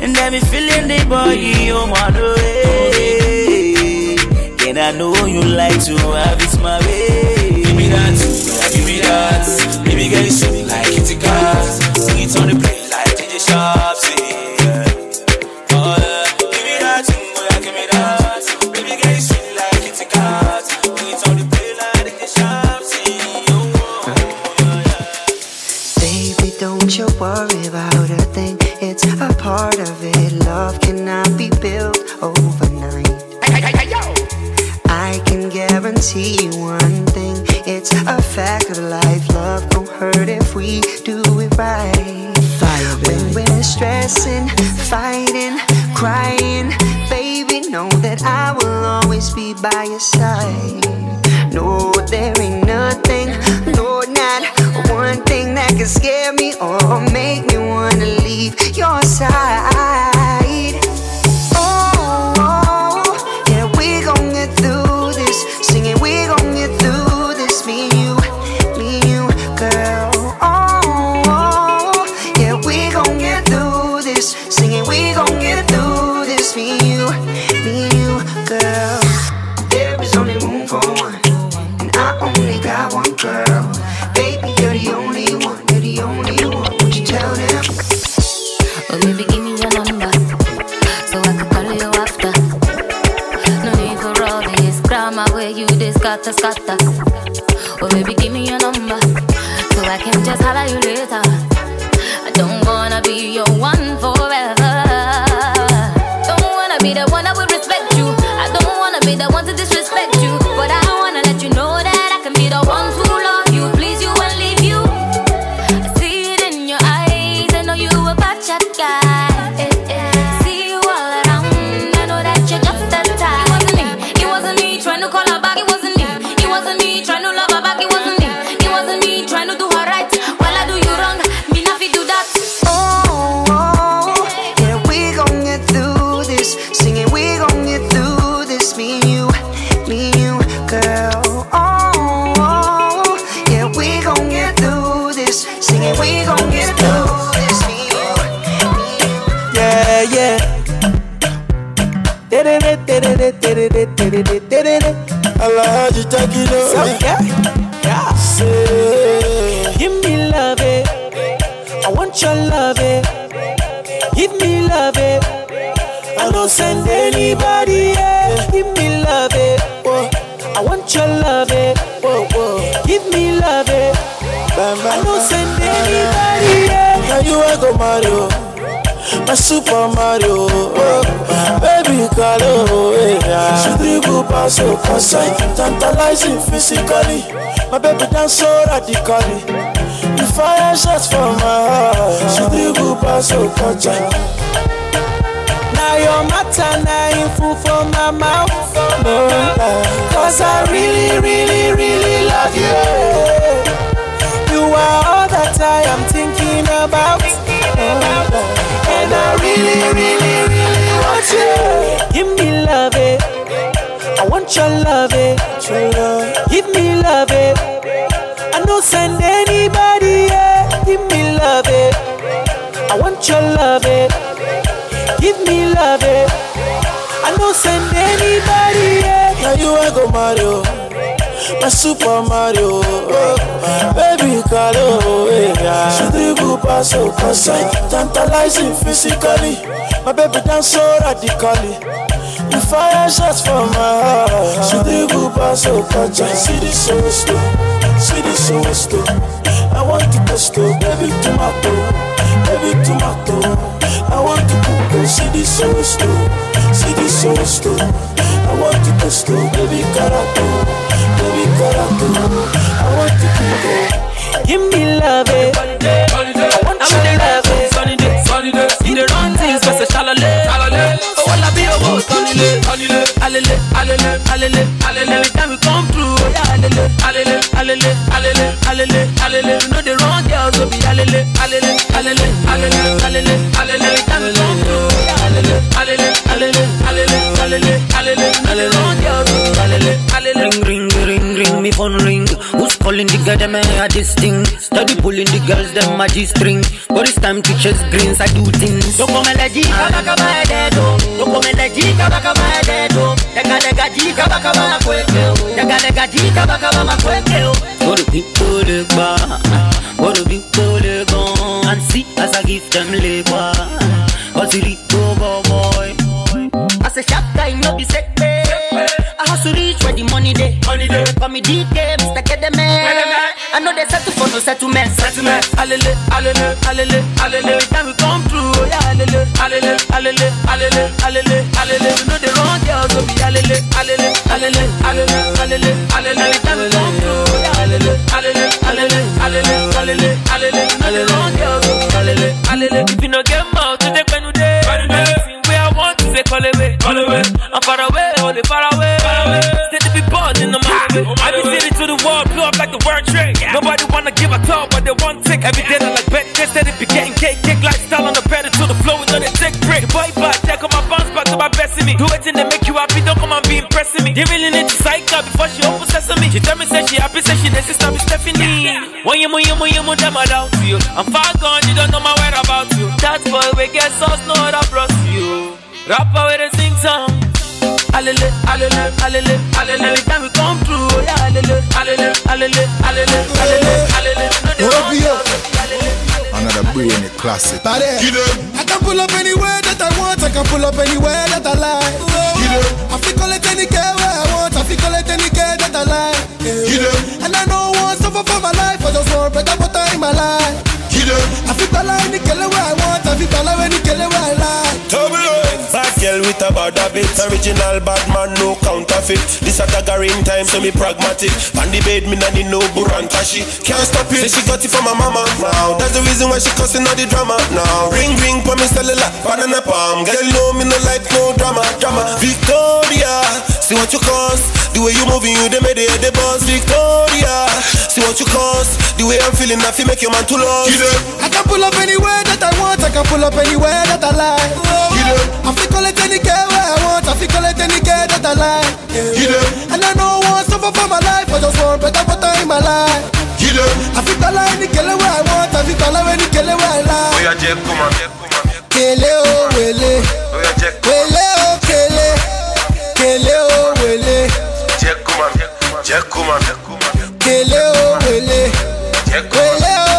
And I be feeling the boy you my way. Then I know you like to have it my way. Give me that, give me that. Baby girl, you sweet like kitty cat. Sing it on the send anybody. Yeah. Give me love it. Whoa. I want your love it. Whoa, whoa. Give me love it. I don't send anybody. Yeah. Now you I go Mario, my Super Mario, oh, baby Carlo, yeah. She dribble pass so concise, tantalizing physically. My baby dance so radically. You fire shots from my heart. She dribble pass so concise. Now your matter now in full for my mouth. Oh, cause I really, really, really love you. You are all that I am thinking about. Oh, and I really, really, really want you. Give me love it. I want your love it. Give me love it. I don't send anybody. Yeah. Give me love it. I want your love it. Give me love it. I don't send anybody. Yeah. Now you I go Mario, my Super Mario, oh, baby Carlo, yeah. She dribble pass oh, so concise, eh. tantalizing physically. My baby dance so radically. You fire shots from my heart. She dribble pass oh, so concise. See this oh, so slow, see this so slow. I want to go slow, baby tomato, baby tomato. I want to go see this so slow, see this so slow. I want to go slow, baby carato, baby carato. I want to go. Give me love it. I want your love it. Sunny day, sunny day. You the run things, but say shalale, eh. shalale. Oh, all I be a wo, sunny day, sunny day. Alele, alele, alele, alele. Every time we come through, oh yeah, alele, alele, alele, alele, alele, alele. You know the wrong girls, so be alele, alele, alele, alele, alele, alele. Every time we come through, oh yeah, alele, alele, alele, alele, alele, alele. You know the wrong girls, so be alele, alele. Ring, ring, ring, ring, me phone ring. Who's calling the girl, them I this thing. Steady pulling the girls, them my G-string. But this time to chase greens, I do things. Don't come and G kaba kaba ededo. Don't come and G kaba kaba ededo. Lega lega G kaba kaba makweke. Lega lega G kaba kaba makweke. What do people look back? What do people look on? And see as I give them labor. Cause it go go boy. As a sharp guy, no be set pay. The money day. Money day. Call me DJ, Mr. Kedeme. I know they settle for no settlement. Settlement. Alele, alele, alele, alele. Every time we come through, oh yeah, alele, alele, alele, alele, alele, alele. You know the wrong girls, so be alele, alele, alele, alele, alele, alele. Every time we come through, oh yeah, alele, alele, alele, alele, alele, alele. You know the wrong girls, so be alele, alele. If you no get mouth, to take when you day. Anything where I want to say, call away, call away. I'm far away, only far away. Stay to be bored the. I be sitting to the wall, blow up like the word trade. Nobody wanna give a talk, but they want take. Every day I like bet, they steady be getting cake, cake lifestyle on the pedal to the flow, we know they take break. Boy, back, check on my bounce back to my best in me. Do it and they make you happy, don't come and be impressing me. They really need to psych out before she open sesame. She tell me, say she happy, say she the sister be Stephanie. When you move, you move, you move, them I doubt you. I'm far gone, you don't know my whereabouts you. That boy, we get sauce, no other plus you. Rapper with a sing song. Alele, alele, alele, alele. Every time we come through, oh yeah, alele, alele, alele, alele, alele, alele. You know they want us, alele. Another brainy classic. I can pull up anywhere that I want. I can pull up anywhere that I like. I feel call it any care where I want. I feel call it any care that I like. And I know one suffer for my life. I just want better better in my life. I feel call any care where I want. I feel call any care where I like. Bad girl with a bad habit Original bad man, no counterfeit. This a dagger in time, so me pragmatic. On the bed, me nah need no burankashi Can't stop it, say she got it from my mama. Now, that's the reason why she cussing all the drama. Now, ring ring for me cellular Banana palm, girl know me no like no drama Drama, Victoria See what you cause. The way you moving, you they made it the boss. Victoria See what you cause. The way I'm feeling, I feel make your man too lost. I can pull up anywhere that I want. I can pull up anywhere that I like. I feel call it any get where I want, I feel collect any girl that I like. Yeah. You know. And I know one suffer for my life, I just want better water in my life. You. I feel call any girl where I want, I feel call any girl where I like. Oya jẹ kuma. Kele o wele. Wele o kele. Kele o wele. Jẹ kuma. Jẹ. Kele o wele. Jẹ kuma. Wele.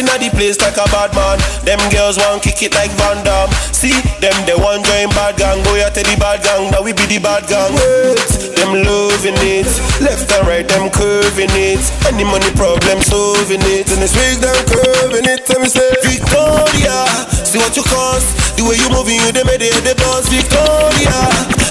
On. So we step in the place like a bad man. Them girls want kick it like Van Damme. See them they want join bad gang. Go ya to the bad gang. Now we be the bad gang. Wait, them loving it. Left and right them curving it. Any money problem solving it. And this week them curving it. Tell me say Victoria. See what you cost. The way you moving you they made it the boss. Victoria.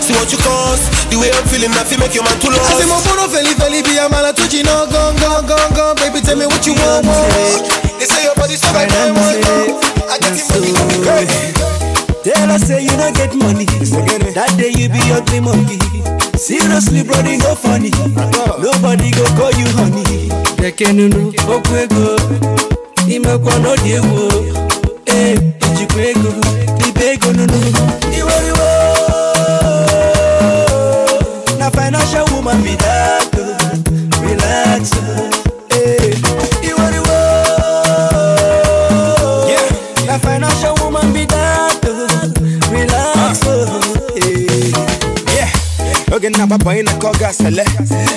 See what you cost. The way I'm feeling I feel make your man too lost. I say mo bono feli feli be a man a tuchi no gone gone gone gone. Baby tell me what you want want. They say your body so bad I want I get the money crazy. Tell us say you don't get money. That day you be ugly monkey. Seriously, bro, they go funny. Nobody go call you honey. Tekenunu, okwego, imekwa no diego. Eh, ijikwego, libego nunu. Iworiwo, na financial woman be that. Relax, oge na-agbabanye na ka ọ ga-asele.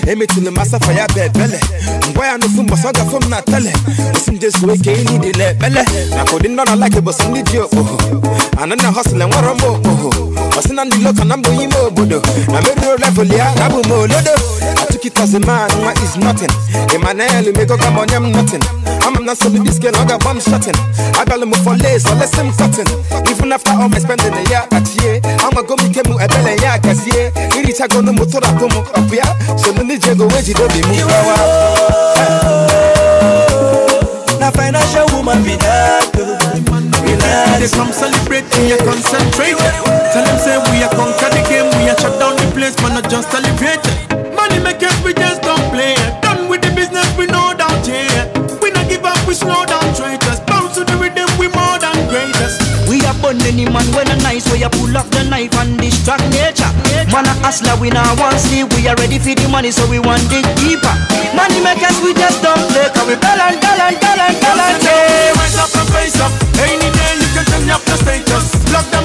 Emetụla m asafa ya bụ ebele ngwa ya n'ofu mbọsị ọ gafọ m na tele. Osi ndị zuo ike ili dị na ekpele maka ụdị ndị na-ala ka ndị dị okpoho. Anana hosịla nwere m okpoho. Ọsị na ndị loka na mbụ ime obodo na merụrụ level ya na abụ m olodo atụkịtazi man nwa is nothing. Emmanuel megoga m onye m nothing. Ama m na nsogbu diske na ọ ga-agba m shotin agalụ m for lace olesi m cotton even after all my spending ya kpachie amago m ike m ebele ya gazie irichagonu m tụrapụ m ọpụ ya so m ndị ego wee jide obi m gbawa Na financial woman be that. oh. They come celebrate, we are concentrate. Tell them say we are conquer the game, we are shut down the place, man, not just celebrate. Money makers, we just don't play. Done with the business, we know doubt, yeah. We not give up, we slow down traitors. Bounce to the rhythm, we more than greatest. We are born any man when a nice way you pull up the knife and distract nature. Man a hustler, we now want sleep. We are ready for the money, so we want it deeper. Money makers, we just don't play. Cause we balance, balance, balance, balance. Hey, rise up and face up. Any day you can turn up the status. Lock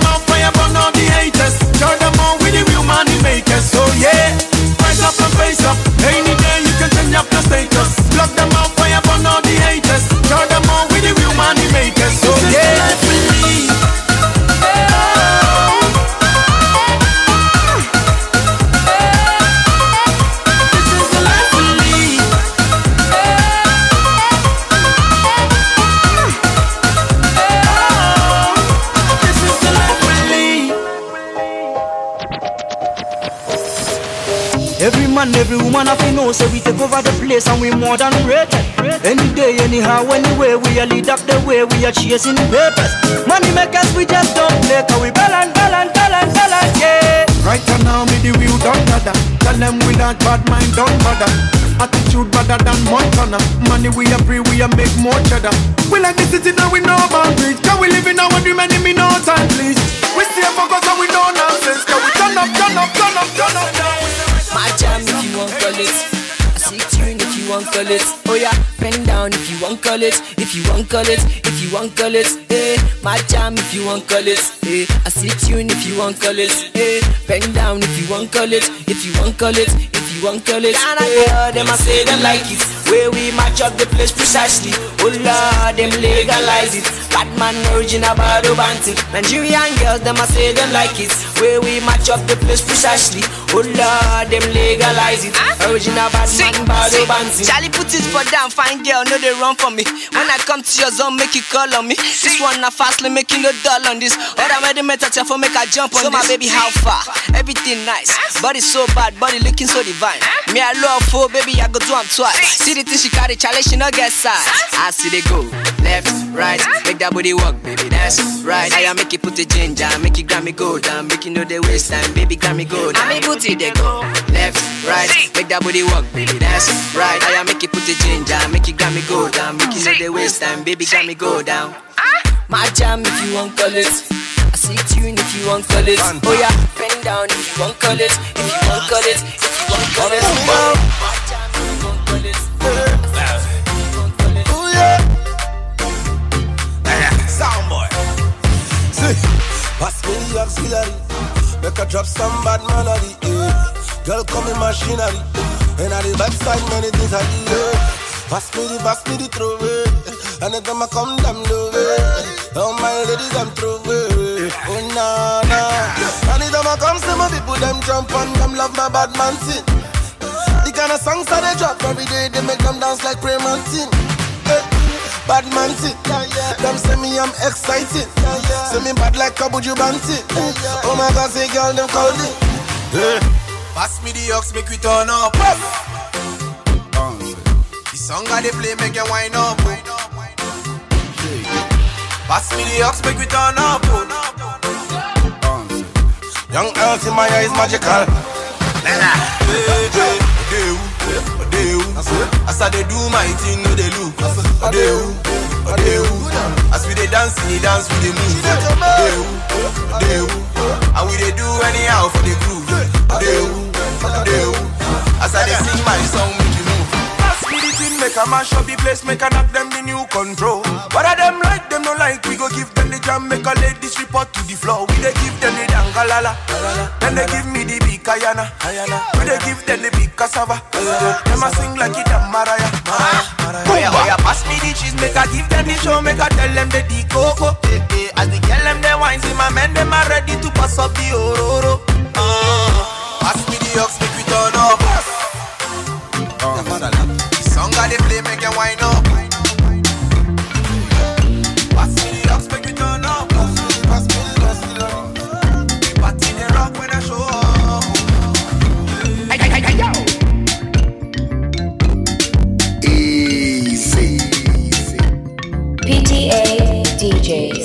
Every every woman have to know, so we take over the place and we more than rated. Any day, anyhow, anywhere, we are lead up the way, we are chasing papers. Money makers, we just don't play, cause we balance, balance, balance, balance, yeah. Right now, me the real don't bother. Tell them we not bad mind, don't bother. Attitude better than Montana. Money we are free, we are make more cheddar. We like the city now we know boundaries. Can we live in our dream and me no time, please? We stay focused and we know nonsense. Can we turn up, turn up, turn up, turn up, turn up. My jam if you want call it. I see tune if you want call it. Oh yeah, bend down if you want call it. If you want call it, if you want call it. Eh, my jam if you want call it. Eh, I see tune if you want call it. Eh, bend down if you want call it. If you want call it, if you want call it. And I hear them I say them like it. Where we match up the place precisely. Oh Lord, them legalize it. Bad man original bad banting. Nigerian girls them I say them like it. Where we match up the place precisely. Oh Lord, them legalize it. Original bad man bad banting. Charlie put his foot down, fine girl, no they run for me. When I come to your zone, make you call on me. This one na fastly making no dull on this. Other made me touch for make I jump on so this. my baby, how far? Everything nice, body so bad, body looking so divine. Me I love for baby, I go do am twice. See the thing she carry, Charlie she no get size. I see they go left, right, make that booty work, baby. That's right. I make it put the ginger, make it Grammy go down, make you know the waste time, baby. Grammy go down. I make it, they go left, right, make that booty work, baby. That's right. I make it put the ginger, make it Grammy go down, make you know the waste time, baby. Grammy go down. My jam if you want call it. See tune if you want call it. Oh yeah, bend down if you want call it. If you want call it, if you want call it. My jam if you want call it. Soundboy. Auxiliary. Make her drop some bad melody, yeah. Girl, come in machinery. And on the backside, many things I do, yeah. Pass me the, pass me the throw eh. away. Anytime I come, them do it. All my ladies, them throw away. Oh, nah, nah. Anytime I come, see my people, them jump on, them love my bad man sin. The kind of songs that they drop every day, they make them dance like pray man sin. Eh, Bad man sit, them say me I'm excited. Say me bad like a Buju Banton. Oh my God, say girl them call it. Hey. Pass me the ox, make we turn up. The song I they play, make you wind up. Pass me the ox, make we turn up. Young earth in my eyes magical. Hey, hey, Odeu, Odeu. As I they do my thing, no they look. Odeu, Odeu. As we they dance, we dance, we they move. Odeu, Odeu. And we they do anyhow for the groove. Odeu, Odeu. As I they sing my song, make a mash up the place, make a knock them the new control. What are them like, them no like, we go give them the jam, make a ladies report to the floor. We they give them the dangalala, then they give me the big kayana, we they give them the big cassava. Them a sing like it a Mariah. Oh yeah, oh pass me the cheese, make I give them the show, make I tell them the the coco. Eh, eh, as they get them the wine, see my men, them are ready to pass up the ororo. Uh, pass me the ox, make we turn up. DJs.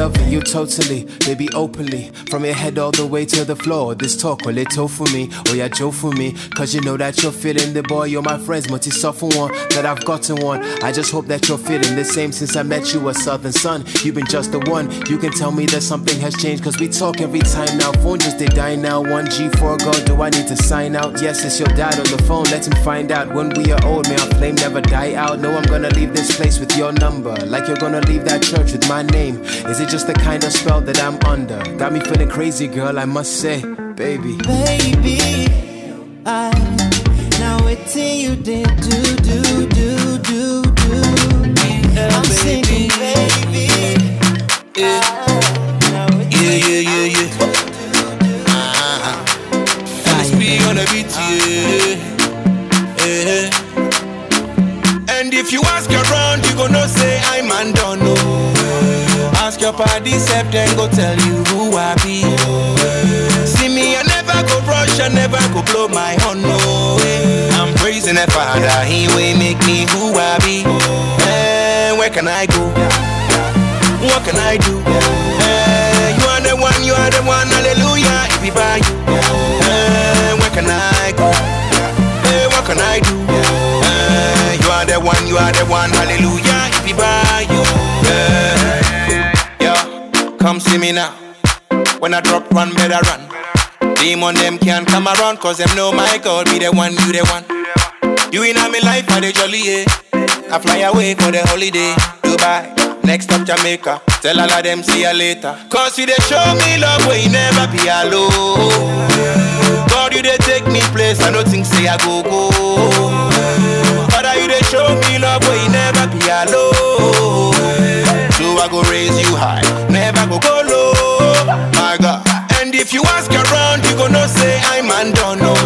You. Girl, you totally, baby, openly. From your head all the way to the floor. This talk, well, it told for me, oh yeah, Joe for me. Cause you know that you're feeling the boy, you're my friends, multi for one, that I've gotten one. I just hope that you're feeling the same since I met you, a southern sun. You've been just the one. You can tell me that something has changed, cause we talk every time now. Phone just they die now. 1G for go, do I need to sign out? Yes, it's your dad on the phone, let him find out. When we are old, may our flame never die out. No, I'm gonna leave this place with your number. Like you're gonna leave that church with my name. Is it just the kind of spell that I'm under? Got me feeling crazy, girl, I must say, baby. Baby, I now waiting you did do do do do do. I'm singing, baby. Yeah, yeah, yeah, yeah, yeah. Uh-huh. MSP on the beat, yeah. yeah. And if you ask around, you gonna say I'm undone, party, step then go tell you who I be. See me, I never go rush, I never go blow my horn, no. way. I'm praising the Father, He will make me who I be. And where can I go? What can I do? Eh, you are the one, you are the one, hallelujah. If you buy you, Eh, where can I go? Eh, what can I do? Eh, you are the one, you are the one, hallelujah. If you buy you, Eh, yeah, come see me now. When I drop one, better run. Demon them can't come around, cause them know my God be the one, you the one. You in my life, I the jolly, yeah. I fly away for the holiday, Dubai. Next up Jamaica, tell all of them see ya later. Cause you they show me love where you never be alone. God, you they take me place, I don't think say I go go. Father, you they show me love where you never be alone. I go raise you high, never go go oh, low. My God. And if you ask around, you gonna say I'm undone. No.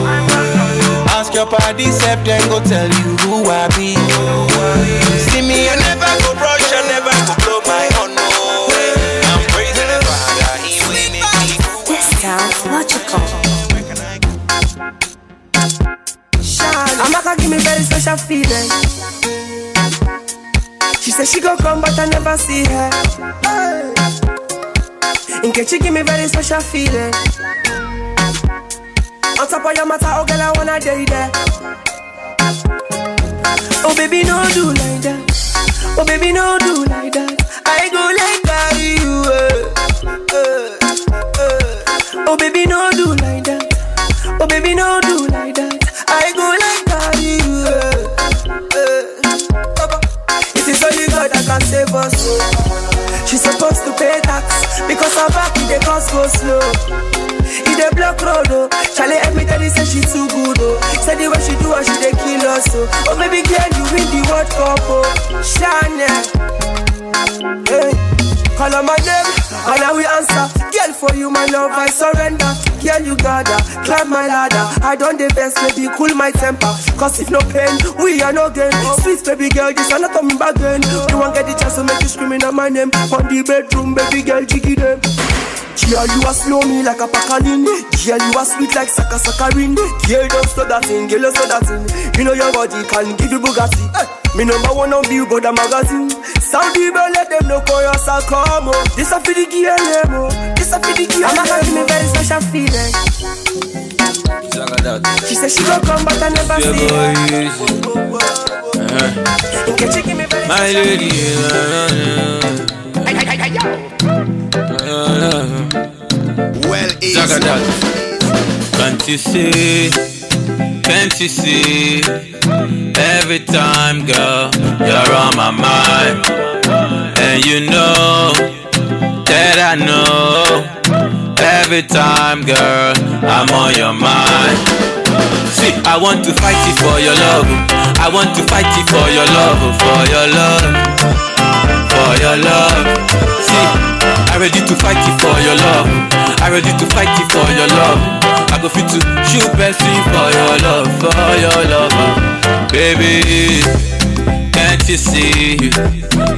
Ask your party, step then go tell you who I be. See me, I never go rush, I never go blow my horn. No. I'm praising the Father, He will make me This sounds logical. Amaka give me very special feeling. She said she gon' come, but I never see her. Hey. Nkechi give me very special feeling. On top of your matter, oh girl, I wanna day there. Oh baby, no do like that. Oh baby, no do like that. I go like that you. Uh, uh, uh. Oh baby, no do like that. Oh baby, no do like that. I go like us. She's supposed to pay tax because her back in the cost go slow. In the block road, oh. Charlie everybody say she too good, oh. Say the way she do her, she dey kill us, oh. Oh baby girl, you win the World Cup, oh. Chanel. Eh. Hey, call on my name, and I will answer. Girl, for you, my love, I surrender. Girl, you gotta climb my ladder. I don't the best, baby, cool my temper. Cause if no pain, we are no gain. Sweet baby girl, this are not coming back again. You won't get the chance to make you screaming on my name. On the bedroom, baby girl, jiggy them. Girl, you are slow me like a packalin. Girl, you are sweet like saka sakarin. Girl, don't stop that thing, girl, don't stop that thing. You know your body can give you Bugatti. Hey, me number one on Billboard magazine. Saudi bell, let them know for your come on. This a for the girl, them, oh. This a for the girl. I'm gonna give me very special feeling. She said she gon' come, but I never Yeah, see boy, her. easy. Uh-huh. Nkechi give me very My lady, well, Zagadat. Can't you see? Can't you see? Every time, girl, you're on my mind, and you know that I know. Every time, girl, I'm on your mind. See, I want to fight it for your love. I want to fight it for your love, for your love, for your love. I ready to fight it for your love. I ready to fight it for your love. I go fit to shoot person for your love, for your love, baby. Can't you see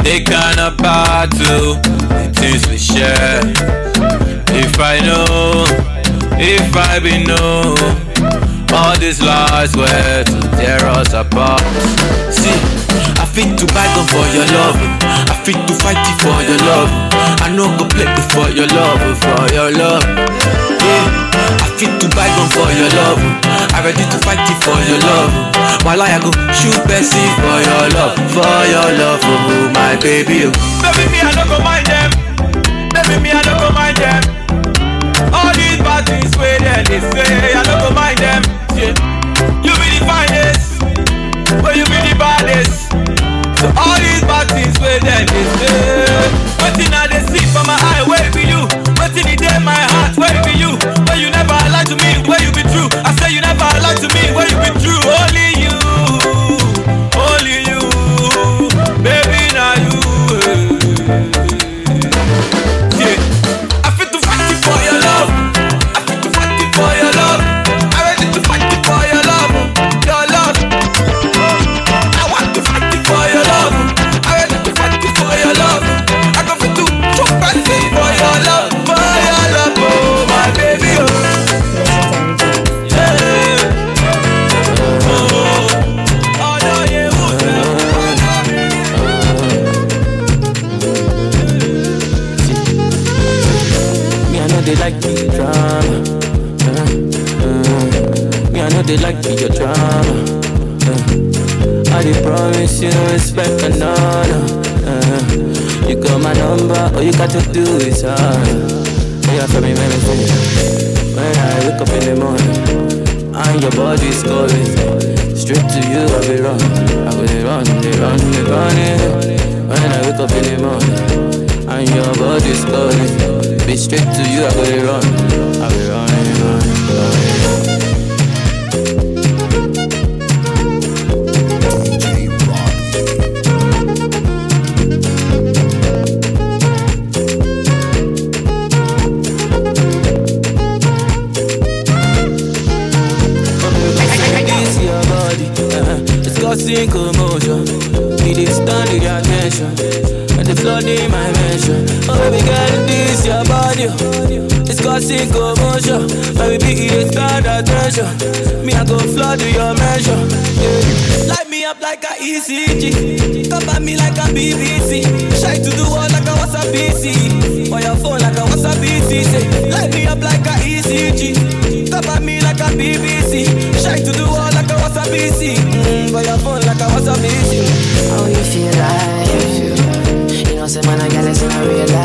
the kind of battle the things we share? If I know, if I be know, all these lies were to tear us apart. See, I fit to gun for your love. I fit to fight it for your love. I know go play it for your love, for your love. Yeah, I fit to buy gun for your love. I ready to fight it for your love. While I go shoot Bessie for your love, for your love, oh my baby. Oh. Baby, me, I don't go mind them. Baby, me, I don't go mind them. All these bad things where they say, I don't go mind them. Yeah. You be the finest, but you be the baddest. All these bad things where they they say, waiting I they see from my eye, where be you? Waiting in there my heart, where be you? Where you never lied to me, where you be true? I say you never lied to me, where you be true? Only you, promise you no respect another. Uh, you got my number, all you got to do is uh, yeah, for me, me. When I wake up in the morning, and your body's calling, straight to you, I be run, I go they run, they run, they run. When I wake up in the morning, and your body's calling, be straight to you, I go they run, I be running, Sink of motion Baby, be the star attention Me, I go flood to your measure yeah. Light me up like a ECG Cover me like a BBC Shy to the world like I was a PC On your phone like I was a PC Say, light me up like a ECG Cover me like a BBC Shy to the world like I was a PC mm, On your phone like I was a PC How you feel like? You know, say man, I got this in my real life.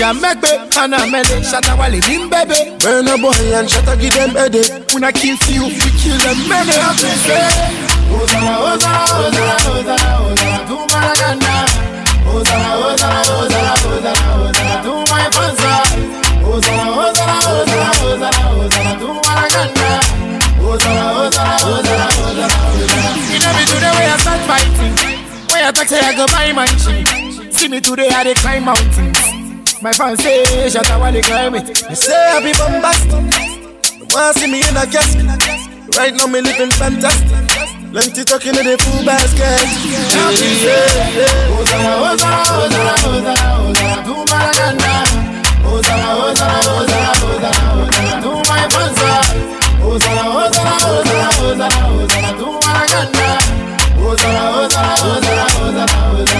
can make babe and I'm ready. Shatta Wale him baby. Burna Boy and shatta give them headache. When I kill you, we kill them many of them say. Ozara, Ozara, Ozara, Ozara, Ozara, do Maraganda. Ozara, Ozara, Ozara, Ozara, Ozara, do my panza. Ozara, Ozara, Ozara, Ozara, Ozara, do Maraganda. Ozara, Ozara, Ozara, Ozara, Ozara. You know me today where I start fighting. Where I talk say I go buy my shit. See me today I dey climb mountains. My fancy shot I want to climb it. They say I be bombastic. You want see me in a casket? Right now me living fantastic. Plenty me talk the full basket. Now she say, Ozara, Ozara, Ozara, Ozara, Ozara, do Maraganda. Ozara, Ozara, Ozara, Ozara, Ozara, do my fancy. Ozara, Ozara, Ozara, Ozara, Ozara, do Maraganda. Ozara, Ozara, Ozara, Ozara, Ozara.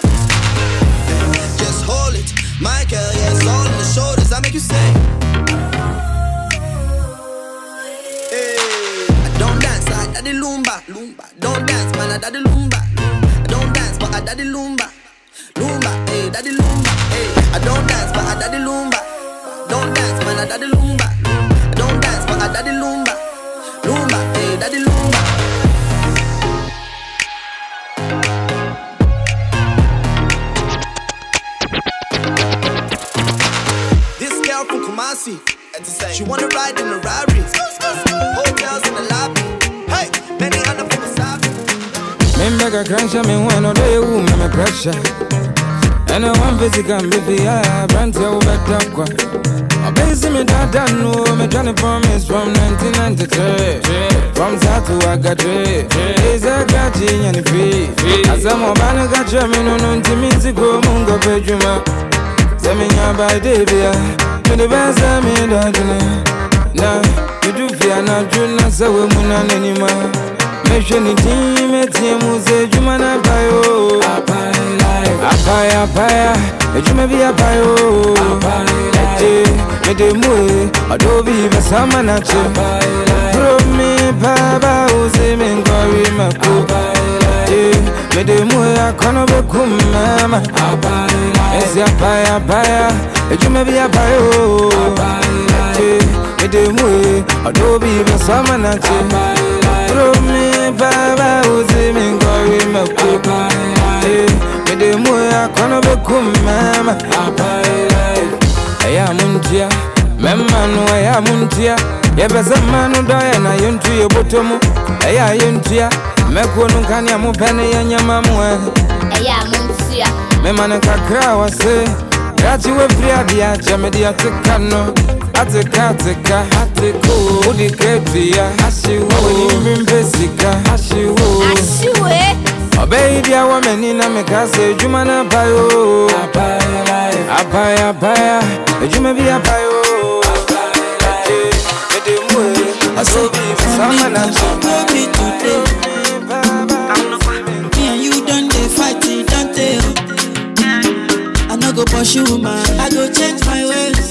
Lumba. Lumba. Don't dance, man, I daddy Lumba. I don't dance, but I daddy Lumba. Lumba, hey, daddy Lumba. Hey, I don't dance, but I daddy Lumba. Don't dance, man, I daddy Lumba. I don't dance, but I daddy Lumba. Lumba, hey, daddy Lumba. This girl from Kumasi, she wanna ride in a Rari. Hotels in the lobby. Many other from Wasabi. Me make a crunch, me when no day who me pressure. And I want physical, baby, I brand you better. I base me that I know, me trying to promise from 1993. From South to Agadre, is a gachi and free. As I'm a man, I got you, me no no intimate go mungo bedroom. Send me your by day. Me the best, I mean, that Now, do fear not, you not so woman anymore. mehwɛ ne din mɛteɛ mu sɛ adwuma no abae o apae apae a adwuma bi apae o ɛgye mede mu e ɔdɔ bi bɛsa ma no akye bro me paaba wo se menkɔre mako mede mu e akɔnɔ bɛkum mama ɛsi apae apae a edwuma bi abae o mede mu e ɔdɔ obi bɛsɔ ama nakye toro me baaba wodze me nkɔwe mako mede mu e akɔno bɛku mmaama ɛyɛ a montua mɛma no ɛyɛ a montua yɛpɛ sɛ mma no dɔyɛ na yɛntu yɛbɔtɔ mu. Ɛyɛ a yɛntua mɛkuo no nkanea mopɛ ne yɛnyɛma mu ɛ ɛyɛ a montua mema no kakra wɔ se yaciwe viriadi yajamedi yateka no. Ateka ateka ateko udikebiya hashiwo wenimbembesika hashiwo ɔbɛyidia wɔmani na meka sɛ adwuma no abayo abae abaya. Adwuma bi abayo. Ɔsɛ sama na go pursue man, I go change my ways.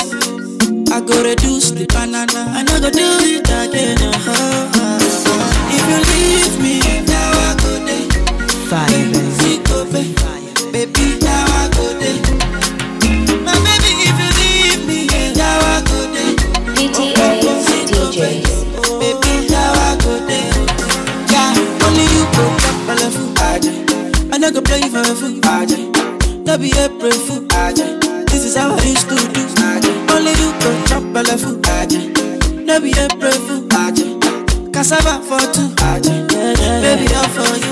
I go reduce the banana, I no go do it again. uh-huh. If you leave me, now I go there. Fire, baby. Baby, now I go there. My baby, if you leave me, now I go there. DTA's DJs. Baby, now I go there. Yeah, only you go chop belle food, aje. I no go play for a fool, aje. No be April fool, aje. This is how I used to do. Only you go chop belle food. No be April fool, aje. Cassava for two. Baby, all for you,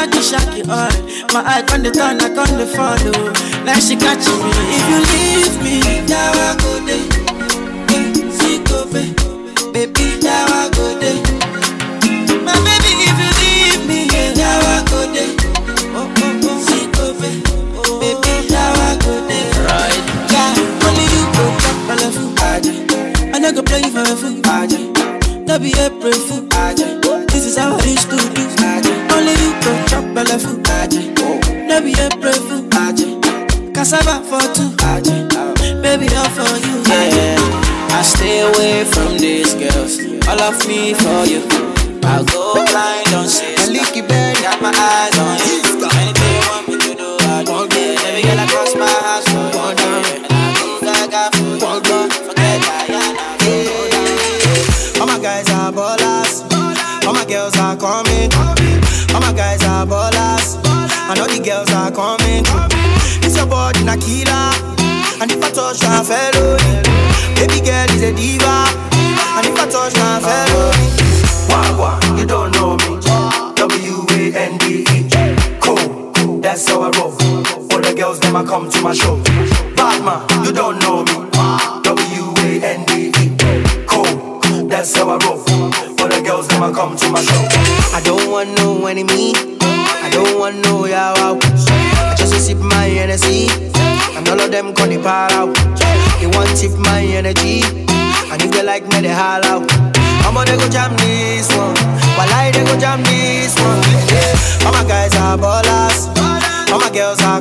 Now you my shaky shaky all. My eye on the turn, I on the follow. Now she catching me. If you leave me, now I go there. See, go, baby. Baby, now I go there. My baby, if you leave me, now I go there. Oh, oh, oh, see, go, baby. Baby, now I go there. Right. Yeah, only you go food, aja. I play for a fool, aja. No be April Of me for you.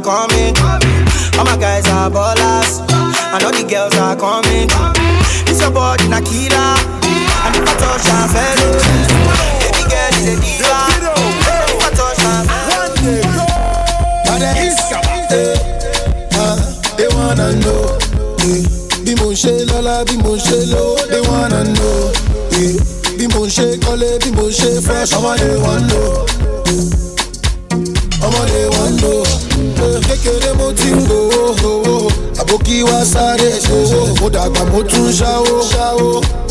Coming. All my guys are ballers. And all the girls are coming. This your body na killer. And if I touch her fellow, baby girl is a diva. If I touch her They wanna know eh, bí mo ṣe lọ́lá bí mo ṣe lò they wanna know eh, bí mo ṣe kọ́lé bí mo ṣe fresh ọmọdé wọn lò ọmọdé wọn lò. Kékeré mo ti ń gbowó owó àbókí wá sáré ṣòwò mo dàgbà mo tún ṣáwó.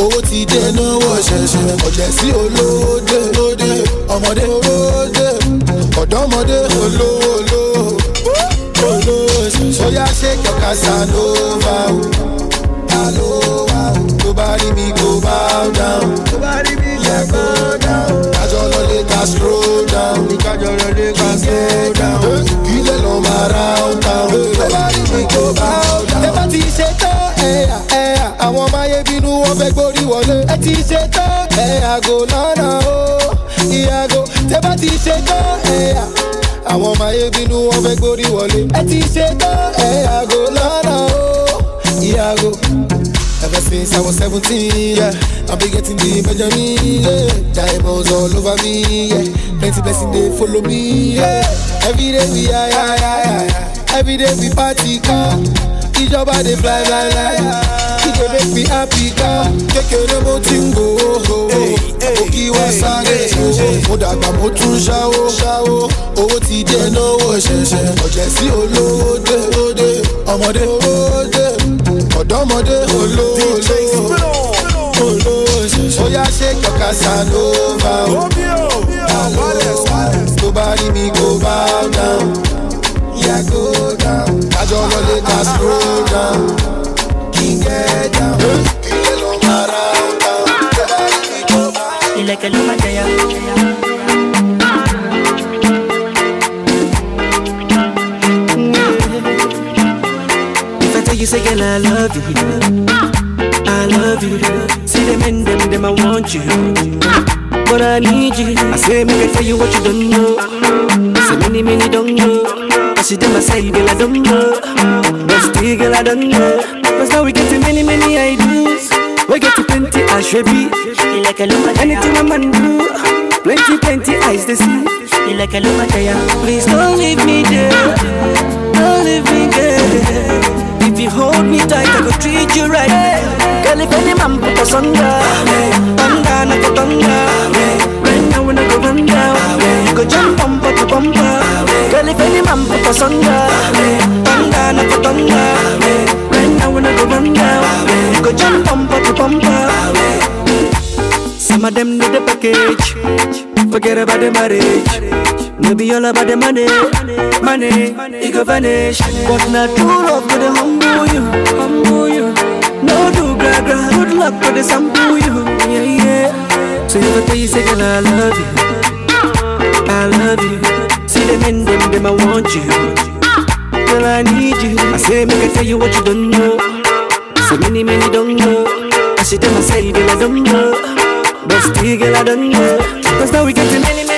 Owó ti dé náwó ṣẹ̀ṣẹ̀. Ọ̀jẹ̀ sí olówó dé lóde ọmọdé owó dé ọ̀dọ́mọdé olówó olówó yá ṣe o? O? Tó bá rí mi kó down tó bá rí mi kó down kájọ ká down kílẹ̀ lọ máa ra ọ̀tá o tó bá rí mi kó bow down. ẹ bá ti ṣe tán ẹ̀yà ẹ̀yà àwọn ọmọ ayé bínú wọn fẹ́ gbórí wọlé ẹ ti ṣe tán ẹ̀yà gò lọ́nà o ìyàgò tẹ bá ti ṣe tán ẹ̀yà àwọn ọmọ ayé bínú wọn fẹ́ gbórí wọlé ẹ ti ṣe tán ẹ̀yà gò lọ́nà o ìyàgò. Ever since I was 17, yeah, I've been getting the Benjamin, yeah. Diamonds all over me, yeah. Plenty blessing they follow me, yeah. Every day we high, high, high, high. Every day we party, car. Ìjọba dey fly, fly, fly. Dey make me happy, car. Kékeré mo ti ń gbowó, òkì wá sáré ṣòwò. Mo dàgbà mo tún ṣáwó. Owó ti dé náwó ṣẹ̀ṣẹ̀. Ọ̀jẹ̀ sí olówó dé. Ọmọdé owó dé ọ̀dọ́mọdé olówó olówó. Ó yá ṣe kọ̀ọ̀kan sanova o tó bá rí mi kó bow down. Yẹ kó down. Kájọ lọlé ká slow down. Kí n get down kílẹ̀ lọ máa ra ọ̀tá tó bá rí mi kó bow down. ilẹ̀kẹ̀ ló máa jẹyà. You, say, girl, I love you, ah. I love you. See them in them, them, I want you. But I need you. I say, make I tell you what you don't know. Say, many, many don't know. I see them, I say, girl, I don't know. But still, girl, I don't know. Cause now we get to many, many ideas. We get to plenty, I should be. Like a Anything a man do. Plenty, plenty eyes to see. Feel like a Please don't leave me there. Don't leave me there. If you hold me tight, I go treat you right. Girl, if any man put us under, under, not go thunder. Right now when I go run down, you go jump bumper to bumper. Girl, if any man put us under, under, not go thunder. Right now when I go run down, you go jump bumper to bumper. Some of them need the package. Forget about the marriage. No be all about the money. Money, it go vanish. But not true love to the humble you. Humble you. No do gra gra. Good luck to the sample you. Yeah, yeah. So if I tell you, say, girl, I love you. I love you. See them in them, them, I want you. Girl, I need you. I say, make I tell you what you don't know. So many, many don't know. I see them, I say, girl, I don't know. But still, girl, I don't know. Cause now we get to many, many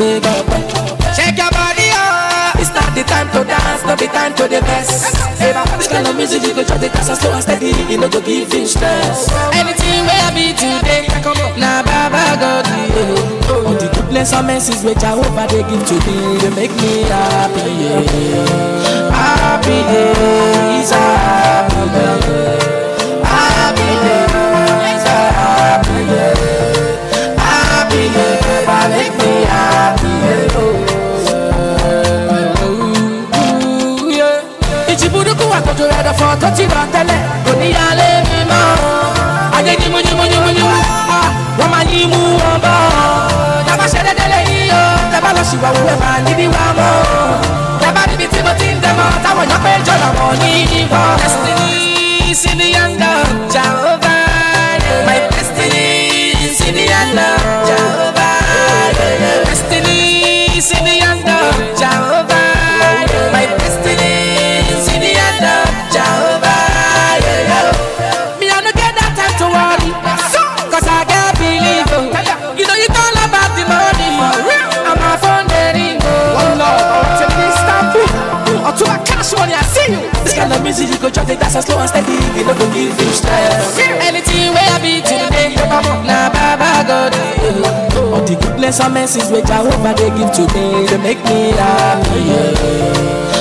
big up. Shake your body up. It's not the time to dance, not the time to the best. Hey, man, this kind of music you go try to dance slow and steady. You know go give in stress. Anything where I be today, now Baba God yeah. All the goodness and mercies which I Jehovah they give to me, they make me happy. Yeah. Happy days, happy days. ẹ̀fọ́ tó ti rọ̀ tẹ́lẹ̀ kò mi mọ́. Ajé ni mo wọ́n máa ní mú wọn bọ̀. Tábà ṣe dédé lè yí lọ ṣìwà òwe máa níbi wá mọ́. Tábà níbi tí mo ti ń dẹmọ táwọn èèyàn pé jọ̀nà mọ̀ ní ìbọn. Destiny is in the hand of Jehovah. My destiny is in the hand of Jehovah. busy, you go chop the dance slow and steady. We no go give you stress. Anything where I be today, na Baba God. All the goodness and mercies which Jehovah they give to me, they make me happy.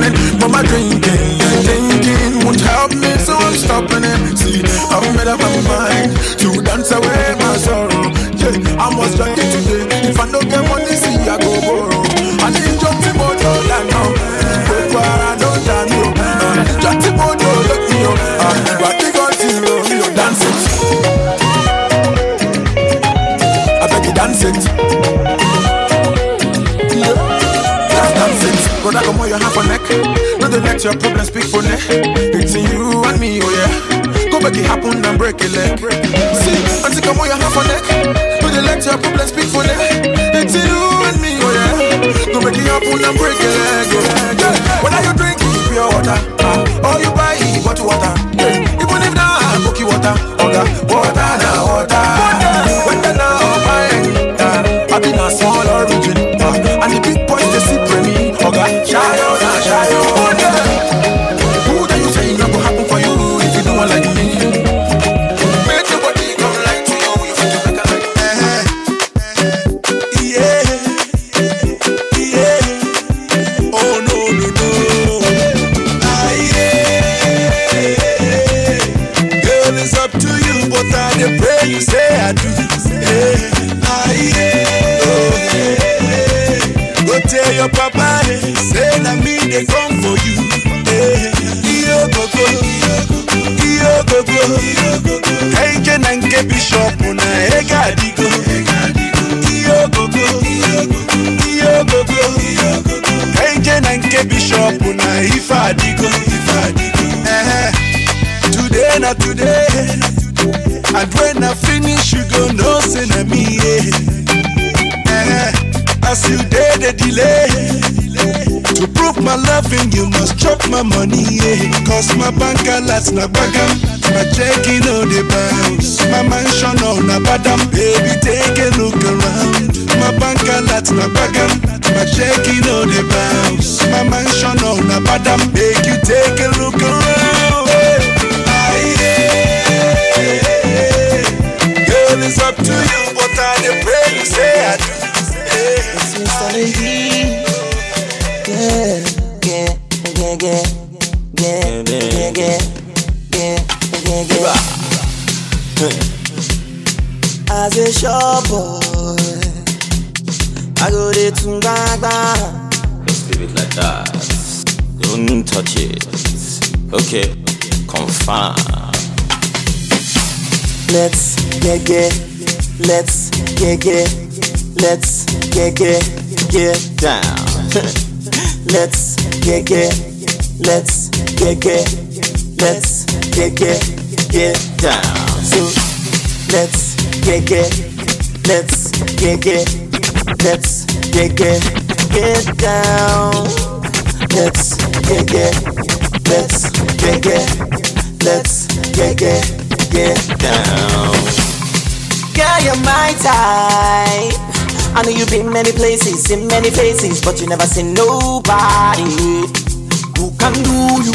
Happening. But my drinking and thinking won't help me, so I'm stopping it. See, I've made up my mind let your problem speak for me. It's you and me, oh yeah. Go back, it happen and break a leg. See, auntie, come on, you have a neck. No, they let your problem speak for me. It's you and me, oh yeah. Go make it happen and break a leg. Yeah. Yeah. Whether you drink pure water, must money, yeah. Cause my bank alerts na bagam. My checking on the bounce. My mansion oh, on a badam. Baby, take a look around. My bank alerts na bagam. My checking on the bounce. My mansion oh, on a badam. Make you take a look around. Eh. Aye, yeah. Girl, it's up to you, but I pray you say I do. Eh. It's Mr. Lady. Yeah, yeah, As a shop boy, I go there to bang Let's leave it like that. Don't touch it. Okay, confirm. Let's get get, let's get get, let's get get, get down. let's get get, let's get get, let's get get, get down. So let's get get, let's get get, let's get get, get down. Let's get get, let's get get, let's get get, get down. Girl, you're my type. I know you've been many places, in many faces, but you never seen nobody who can do you,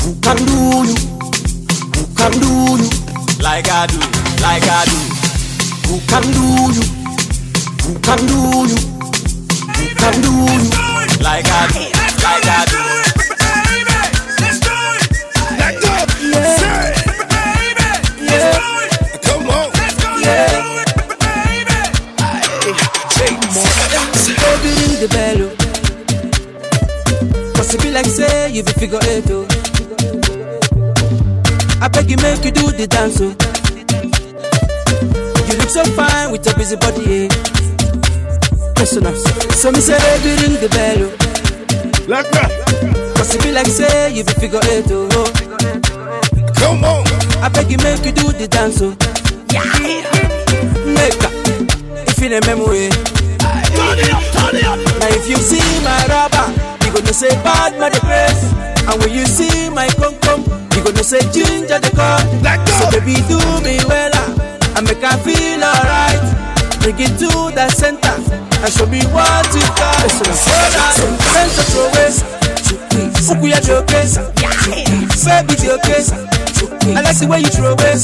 who can do you, who can do you like I do, like I do. Who can do you? Who can do you? Who can do you? Like I do, like I do. Baby, ring the bell, oh. Cause it be like say you be figure eight, oh. I beg you make you do the dance, oh. You look so fine with your busy body. Eh. Listen up. So me say, baby, ring the bell, oh. Like that. Cause it be like say you be figure eight, oh. Come on. I beg you make you do the dance, oh. Yeah. Make up. If you remember. Turn it up, turn it up. Now if you see my rubber, you gonna say bad man the grace. And when you see my come come, you gonna say ginger the car. So baby do me well ah, and make I feel alright. Bring it to the center and show me what you got. So sense of throw Fuku ya joke, baby joke. I like the way you throw it.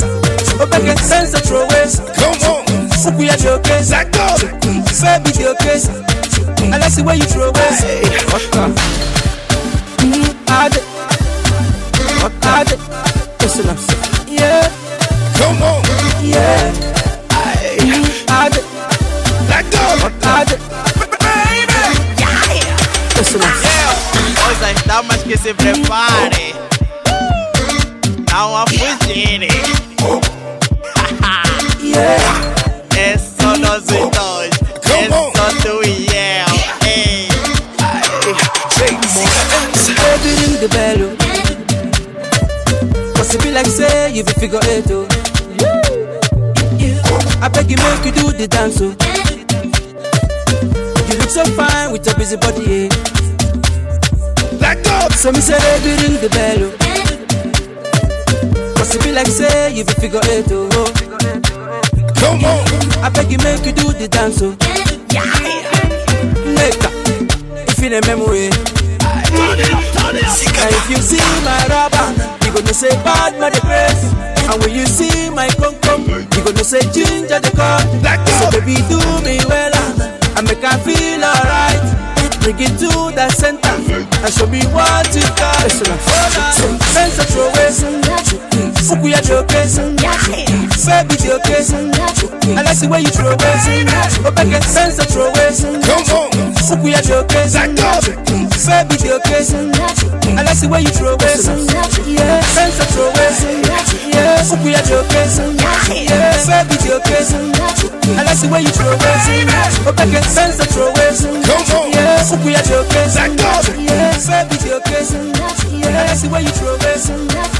Oh, and sense of throw Come on. Fuku ya joke, baby joke. I like the way you throw it. Add it. Add it. Listen up. Yeah. Come on. Yeah. Add it. Let go. Add it. Listen up. Moça, está mais que se prepare. Dá uma fugida. É só nós dois. É só tu e Baby ring the bell oh. Cause it be like say you be figure eight oh. I beg you make you do the dance oh. You look so fine with your busy body eh. Let go. So me say baby ring the bell oh. Cause it be like say you be figure eight oh. Come on. I beg you make you do the dance oh. Nigga, if you remember way. And if you see my rubber, you gonna say bad man the grace. And when you see my come, you gonna say ginger the car. So baby do me well and make I feel alright. Bring it to the center and show me what you got. Sense of throw Fuku ya joke, baby joke. I like the way you throw it. Oh, back and sense of throw on. Fuku ya joke, baby joke. I like the way you throw it. Yeah, sense of throw Yeah, fuku ya joke. Yeah, baby joke. I like the way you throw it. Oh, back and sense of throw on. Yeah, fuku ya joke. Yeah, baby joke. I like the way you throw it.